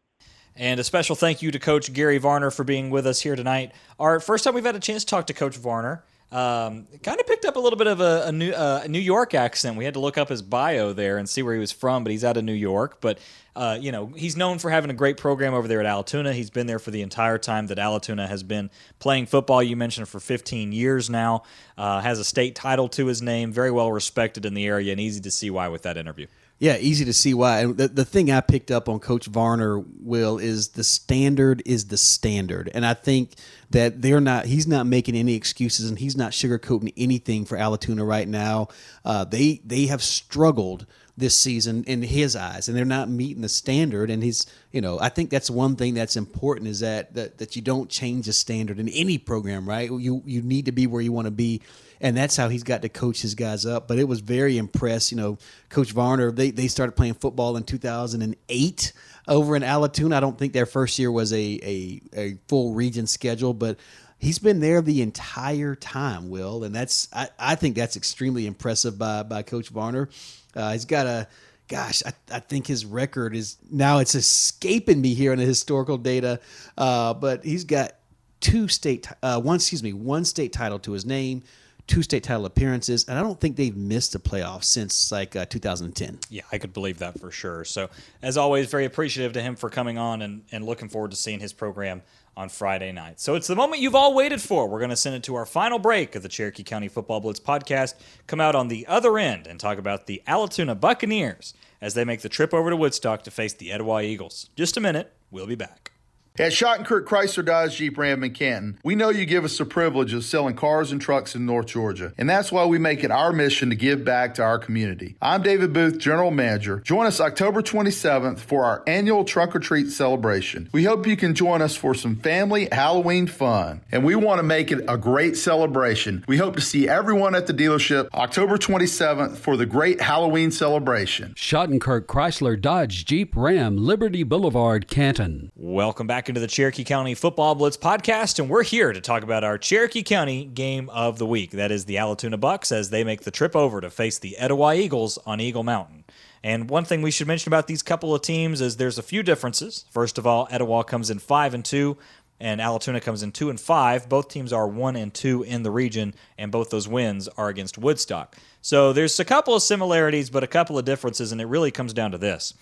Speaker 2: And a special thank you to Coach Gary Varner for being with us here tonight. Our first time we've had a chance to talk to Coach Varner. Um, kind of picked up a little bit of a, a New, uh, a New York accent. We had to look up his bio there and see where he was from, but he's out of New York. But uh, you know, he's known for having a great program over there at Allatoona. He's been there for the entire time that Allatoona has been playing football. You mentioned for 15 years now. Uh, has a state title to his name. Very well respected in the area, and easy to see why with that interview.
Speaker 3: Yeah, easy to see why. And the, the thing I picked up on Coach Varner, Will, is the standard is the standard. And I think that they're not, he's not making any excuses and he's not sugarcoating anything for Allatoona right now. Uh, they, they have struggled this season in his eyes and they're not meeting the standard and he's you know i think that's one thing that's important is that that, that you don't change the standard in any program right you you need to be where you want to be and that's how he's got to coach his guys up. But it was very impressed. You know, Coach Varner, they, they started playing football in 2008 over in Allatoona. I don't think their first year was a, a, a full region schedule, but he's been there the entire time, Will. And that's I, I think that's extremely impressive by, by Coach Varner. Uh, he's got a gosh, I, I, think his record is now it's escaping me here in the historical data, uh, but he's got two state, uh, one excuse me, one state title to his name, two state title appearances, and I don't think they've missed a playoff since like uh, 2010.
Speaker 2: Yeah, I could believe that for sure. So, as always, very appreciative to him for coming on and, and looking forward to seeing his program on Friday night. So, it's the moment you've all waited for. We're going to send it to our final break of the Cherokee County Football Blitz podcast, come out on the other end and talk about the Allatoona Buccaneers as they make the trip over to Woodstock to face the Etowah Eagles. Just a minute, we'll be back.
Speaker 14: At Shottenkirk Chrysler Dodge Jeep Ram in Canton, we know you give us the privilege of selling cars and trucks in North Georgia, and that's why we make it our mission to give back to our community. I'm David Booth, General Manager. Join us October 27th for our annual Trunk or Treat celebration. We hope you can join us for some family Halloween fun, and we want to make it a great celebration. We hope to see everyone at the dealership October 27th for the great Halloween celebration.
Speaker 11: Shottenkirk Chrysler Dodge Jeep Ram, Liberty Boulevard, Canton.
Speaker 2: Welcome back back into the Cherokee County Football Blitz podcast, and we're here to talk about our Cherokee County game of the week. That is the Allatoona Bucks as they make the trip over to face the Etowah Eagles on Eagle Mountain. And one thing we should mention about these couple of teams is there's a few differences. First of all, Etowah comes in five and two, and Allatoona comes in two and five. Both teams are one and two in the region, and both those wins are against Woodstock. So there's a couple of similarities, but a couple of differences, and it really comes down to this.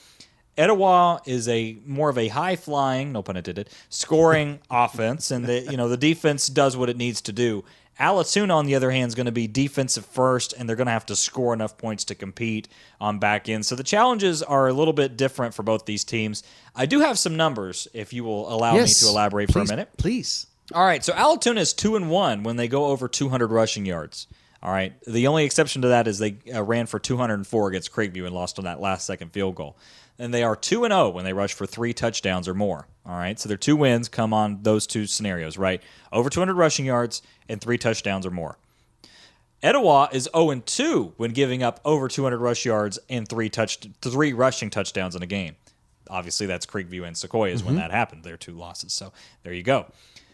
Speaker 2: Etowah is a more of a high flying, no pun intended, scoring offense, and the you know the defense does what it needs to do. Allatoona, on the other hand, is going to be defensive first, and they're going to have to score enough points to compete on back end. So the challenges are a little bit different for both these teams. I do have some numbers, if you will allow
Speaker 3: Yes.
Speaker 2: me to elaborate
Speaker 3: Please,
Speaker 2: for a minute.
Speaker 3: Please.
Speaker 2: All right, so Allatoona is two and one when they go over 200 rushing yards. All right, the only exception to that is they uh, ran for 204 against Creekview and lost on that last second field goal. And they are two and zero when they rush for three touchdowns or more. All right, so their two wins come on those two scenarios, right? Over 200 rushing yards and three touchdowns or more. Etowah is 0 and 2 when giving up over 200 rush yards and three touch three rushing touchdowns in a game. Obviously, that's Creekview and Sequoyah is when
Speaker 3: Mhm.
Speaker 2: that happened. Their two losses. So there you go.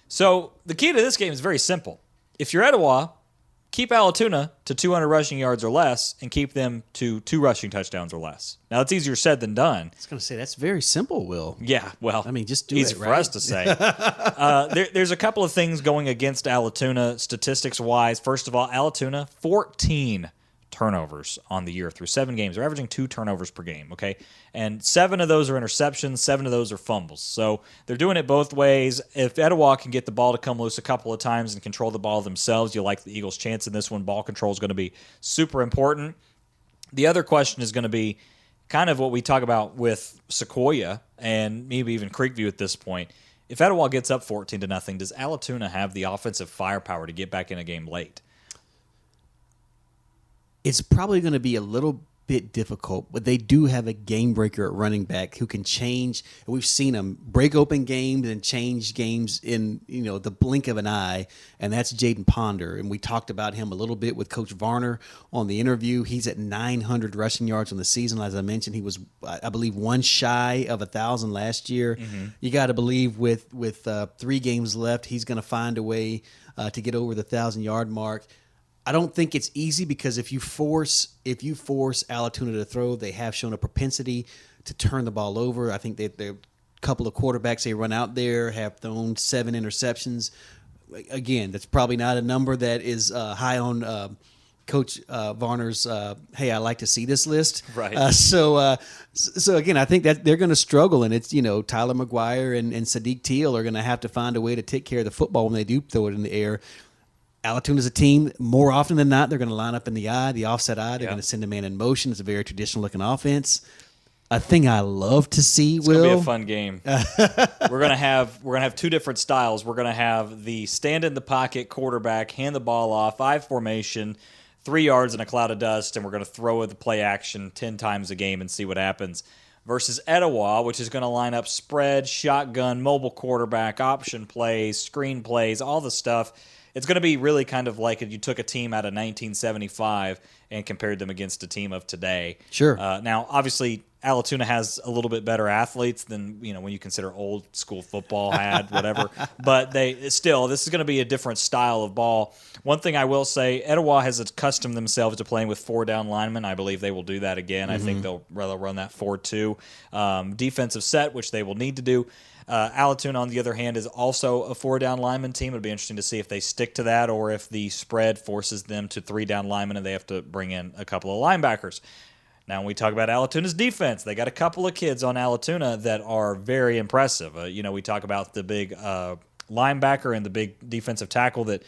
Speaker 2: So the key to this game is very simple. If you're Etowah, keep Allatoona to 200 rushing yards or less, and keep them to two rushing touchdowns or less. Now it's easier said than done.
Speaker 3: I was going to say that's very simple, Will.
Speaker 2: Yeah, well,
Speaker 3: I mean, just do
Speaker 2: easy
Speaker 3: it,
Speaker 2: for
Speaker 3: right?
Speaker 2: us to say. uh, there, there's a couple of things going against Allatoona statistics wise. First of all, Allatoona 14 turnovers on the year through seven games. They're averaging two turnovers per game. Okay, and seven of those are interceptions. Seven of those are fumbles. So they're doing it both ways. If Etowah can get the ball to come loose a couple of times and control the ball themselves, you like the Eagles' chance in this one. Ball control is going to be super important. The other question is going to be kind of what we talk about with Sequoyah and maybe even Creekview at this point. If Etowah gets up 14 to nothing, does Allatoona have the offensive firepower to get back in a game late?
Speaker 3: It's probably going to be a little bit difficult, but they do have a game breaker at running back who can change. We've seen him break open games and change games in you know the blink of an eye, and that's Jaden Ponder. And we talked about him a little bit with Coach Varner on the interview. He's at 900 rushing yards on the season. As I mentioned, he was I believe one shy of a thousand last year.
Speaker 2: Mhm.
Speaker 3: You got to believe with with uh, three games left, he's going to find a way uh, to get over the thousand yard mark. I don't think it's easy because if you force if you force Allatoona to throw, they have shown a propensity to turn the ball over. I think that the couple of quarterbacks they run out there have thrown seven interceptions. Again, that's probably not a number that is uh, high on uh, Coach uh, Varner's. Uh, hey, I like to see this list.
Speaker 2: Right.
Speaker 3: Uh, so, uh, so again, I think that they're going to struggle, and it's you know Tyler McGuire and, and Sadiq Teal are going to have to find a way to take care of the football when they do throw it in the air. Allatoona is a team more often than not they're going to line up in the I, the offset I. They're
Speaker 2: Yeah.
Speaker 3: going to send a man in motion. It's a very traditional looking offense. A thing I love to see.
Speaker 2: It's
Speaker 3: Will
Speaker 2: gonna be a fun game. we're gonna have we're gonna have two different styles. We're gonna have the stand in the pocket quarterback, hand the ball off, five formation, three yards in a cloud of dust, and we're gonna throw the play action ten times a game and see what happens. Versus Etowah, which is gonna line up spread, shotgun, mobile quarterback, option plays, screen plays, all the stuff. It's going to be really kind of like if you took a team out of 1975 and compared them against a team of today.
Speaker 3: Sure.
Speaker 2: Uh, now, obviously, Allatoona has a little bit better athletes than you know when you consider old school football had whatever. but they still this is going to be a different style of ball. One thing I will say, Etowah has accustomed themselves to playing with four down linemen. I believe they will do that again. I think
Speaker 3: Mhm.
Speaker 2: they'll rather run that four two um, defensive set, which they will need to do. Uh, Allatoona, on the other hand, is also a four down lineman team. It'll be interesting to see if they stick to that or if the spread forces them to three down linemen and they have to bring in a couple of linebackers. Now, when we talk about Allatoona's defense, they got a couple of kids on Allatoona that are very impressive. Uh, you know, we talk about the big uh, linebacker and the big defensive tackle that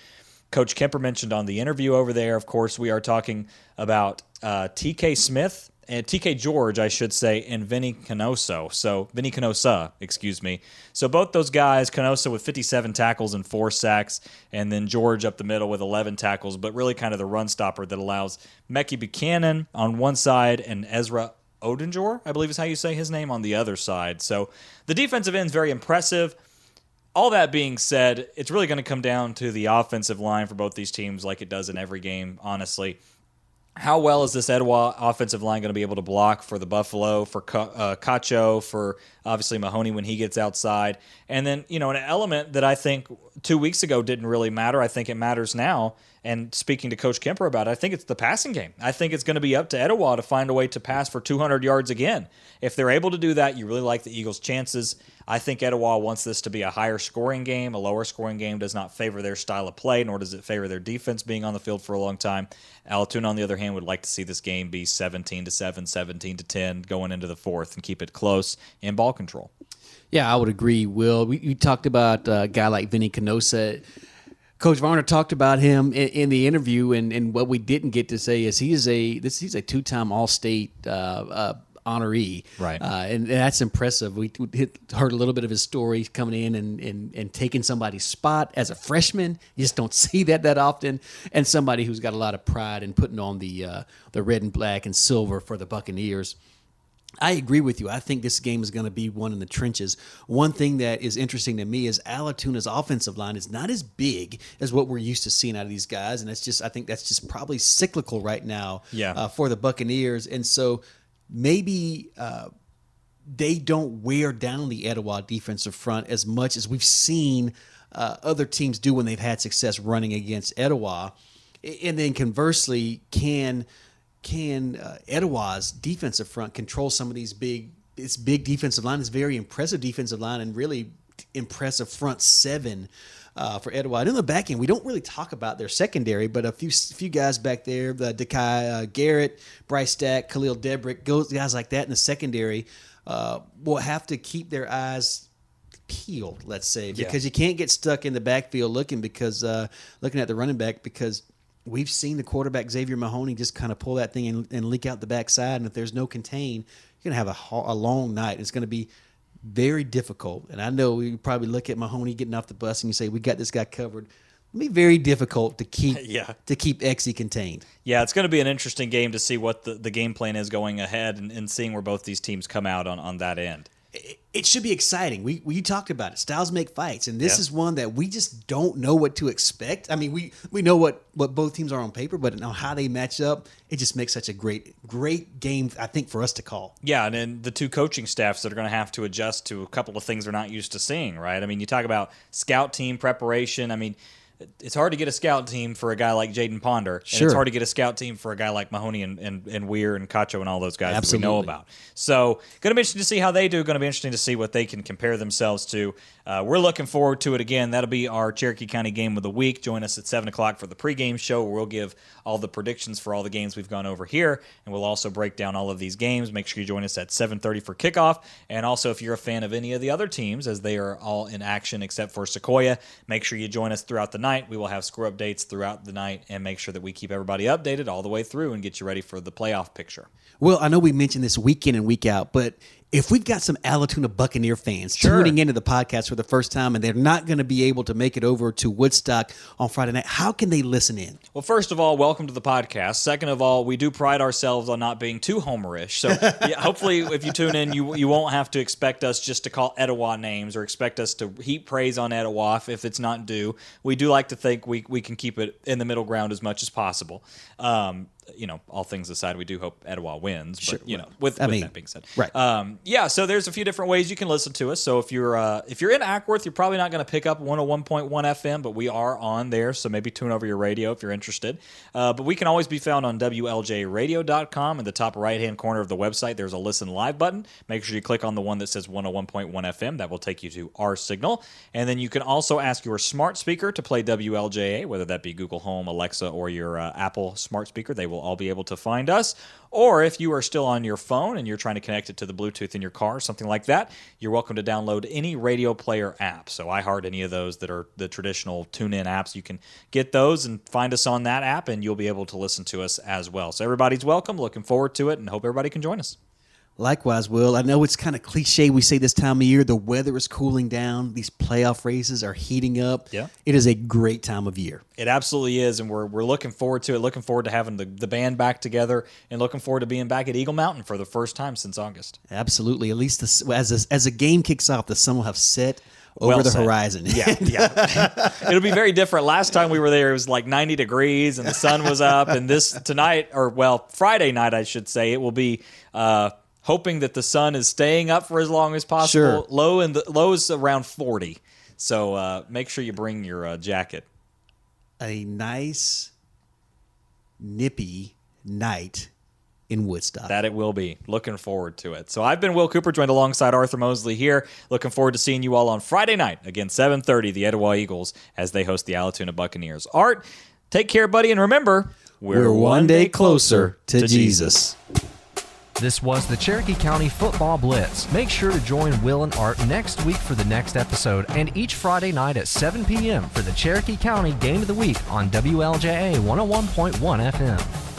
Speaker 2: Coach Kemper mentioned on the interview over there. Of course, we are talking about uh, TK Smith Uh, and TK George, I should say, and Vinny Canoso. So Vinny Canosa, excuse me. So both those guys, Canosa with 57 tackles and four sacks, and then George up the middle with 11 tackles, but really kind of the run stopper that allows Mecky Buchanan on one side and Ezra Odinjor, I believe is how you say his name, on the other side. So the defensive end is very impressive. All that being said, it's really going to come down to the offensive line for both these teams, like it does in every game, honestly. How well is this Etowah offensive line going to be able to block for the Buffalo, for uh, Cacho, for obviously Mahoney when he gets outside? And then, you know, an element that I think two weeks ago didn't really matter, I think it matters now. And speaking to Coach Kemper about it, I think it's the passing game. I think it's going to be up to Etowah to find a way to pass for 200 yards again. If they're able to do that, you really like the Eagles' chances. I think Etowah wants this to be a higher scoring game. A lower scoring game does not favor their style of play, nor does it favor their defense being on the field for a long time. Allatoona, on the other hand, would like to see this game be 17 to 7, 17 to 10 going into the fourth and keep it close in ball control.
Speaker 3: Yeah, I would agree, Will. We, we talked about a guy like Vinny Canosa. Coach Varner talked about him in, in, the interview, and, and what we didn't get to say is he is a this he's a two time All State uh, uh, honoree.
Speaker 2: Right.
Speaker 3: Uh, and, and, that's impressive. We, we, heard a little bit of his story coming in and, and, and taking somebody's spot as a freshman. You just don't see that that often. And somebody who's got a lot of pride in putting on the, uh, the red and black and silver for the Buccaneers. I agree with you. I think this game is going to be one in the trenches. One thing that is interesting to me is Allatoona's offensive line is not as big as what we're used to seeing out of these guys, and it's just I think that's just probably cyclical right now
Speaker 2: yeah.
Speaker 3: uh, for the Buccaneers. And so maybe uh, they don't wear down the Etowah defensive front as much as we've seen uh, other teams do when they've had success running against Etowah. And then conversely, can can uh, Etowah's defensive front control some of these big? This big defensive line is very impressive defensive line and really impressive front seven uh, for. And in the back end, we don't really talk about their secondary, but a few few guys back there, the Dekai uh, Garrett, Bryce Stack, Khalil Debrick, guys like that in the secondary uh, will have to keep their eyes peeled, let's say, because yeah. you can't get stuck in the backfield looking because uh, looking at the running back because we've seen the quarterback Xavier Mahoney just kind of pull that thing and, and leak out the backside, and if there's no contain, you're gonna have a, a long night. It's gonna be very difficult. And I know we probably look at Mahoney getting off the bus and you say, we got this guy covered. It'll be very difficult to keep
Speaker 2: yeah.
Speaker 3: to keep Exy contained.
Speaker 2: Yeah, it's going to be an interesting game to see what the, the game plan is going ahead and, and seeing where both these teams come out on, on that end
Speaker 3: it should be exciting. We we talked about it. Styles make fights, and this yeah. is one that we just don't know what to expect. I mean, we we know what what both teams are on paper, but now how they match up, it just makes such a great great game. I think for us to call.
Speaker 2: Yeah, and then the two coaching staffs that are going to have to adjust to a couple of things they're not used to seeing. Right. I mean, you talk about scout team preparation. I mean it's hard to get a scout team for a guy like Jaden Ponder. And
Speaker 3: sure.
Speaker 2: it's hard to get a scout team for a guy like Mahoney and, and, and Weir and Cacho and all those guys
Speaker 3: Absolutely.
Speaker 2: that we know about. So, going to be interesting to see how they do. Going to be interesting to see what they can compare themselves to. Uh, we're looking forward to it again. That'll be our Cherokee County game of the week. Join us at 7 o'clock for the pregame show where we'll give all the predictions for all the games we've gone over here. And we'll also break down all of these games. Make sure you join us at 7.30 for kickoff. And also, if you're a fan of any of the other teams, as they are all in action except for Sequoyah, make sure you join us throughout the night. We will have score updates throughout the night and make sure that we keep everybody updated all the way through and get you ready for the playoff picture.
Speaker 3: Well, I know we mentioned this week in and week out, but if we've got some Allatoona Buccaneer fans
Speaker 2: sure.
Speaker 3: tuning into the podcast for the first time and they're not going to be able to make it over to Woodstock on Friday night, how can they listen in?
Speaker 2: Well, first of all, welcome to the podcast. Second of all, we do pride ourselves on not being too homerish. So yeah, hopefully, if you tune in, you you won't have to expect us just to call Etowah names or expect us to heap praise on Etowah if it's not due. We do like to think we, we can keep it in the middle ground as much as possible. Um, you know, all things aside, we do hope Etowah wins. But
Speaker 3: sure.
Speaker 2: you know, with, with
Speaker 3: mean,
Speaker 2: that being said,
Speaker 3: right?
Speaker 2: Um, yeah. So there's a few different ways you can listen to us. So if you're uh, if you're in Acworth, you're probably not going to pick up 101.1 FM, but we are on there. So maybe tune over your radio if you're interested. Uh, but we can always be found on WLJARadio.com. In the top right hand corner of the website, there's a listen live button. Make sure you click on the one that says 101.1 FM. That will take you to our signal. And then you can also ask your smart speaker to play WLJA, whether that be Google Home, Alexa, or your uh, Apple smart speaker. They will all be able to find us. Or if you are still on your phone and you're trying to connect it to the Bluetooth in your car or something like that, you're welcome to download any radio player app. So iHeart, any of those that are the traditional tune in apps, you can get those and find us on that app and you'll be able to listen to us as well. So everybody's welcome. Looking forward to it and hope everybody can join us.
Speaker 3: Likewise, Will. I know it's kind of cliche. We say this time of year, the weather is cooling down. These playoff races are heating up.
Speaker 2: Yeah.
Speaker 3: It is a great time of year.
Speaker 2: It absolutely is, and we're, we're looking forward to it. Looking forward to having the, the band back together, and looking forward to being back at Eagle Mountain for the first time since August.
Speaker 3: Absolutely. At least as a, as a game kicks off, the sun will have set over
Speaker 2: Well
Speaker 3: the
Speaker 2: said.
Speaker 3: horizon.
Speaker 2: Yeah, yeah. It'll be very different. Last time we were there, it was like 90 degrees and the sun was up. And this tonight, or well, Friday night, I should say, it will be uh, hoping that the sun is staying up for as long as possible.
Speaker 3: Sure.
Speaker 2: Low and the low is around 40. So uh, make sure you bring your uh, jacket.
Speaker 3: a nice, nippy night in Woodstock.
Speaker 2: That it will be. Looking forward to it. So I've been Will Cooper, joined alongside Arthur Mosley here. Looking forward to seeing you all on Friday night again, 7:30, the Etowah Eagles as they host the Allatoona Buccaneers. Art, take care, buddy, and remember,
Speaker 3: We're one day closer to Jesus.
Speaker 1: This was the Cherokee County Football Blitz. Make sure to join Will and Art next week for the next episode and each Friday night at 7 p.m. for the Cherokee County Game of the Week on WLJA 101.1 FM.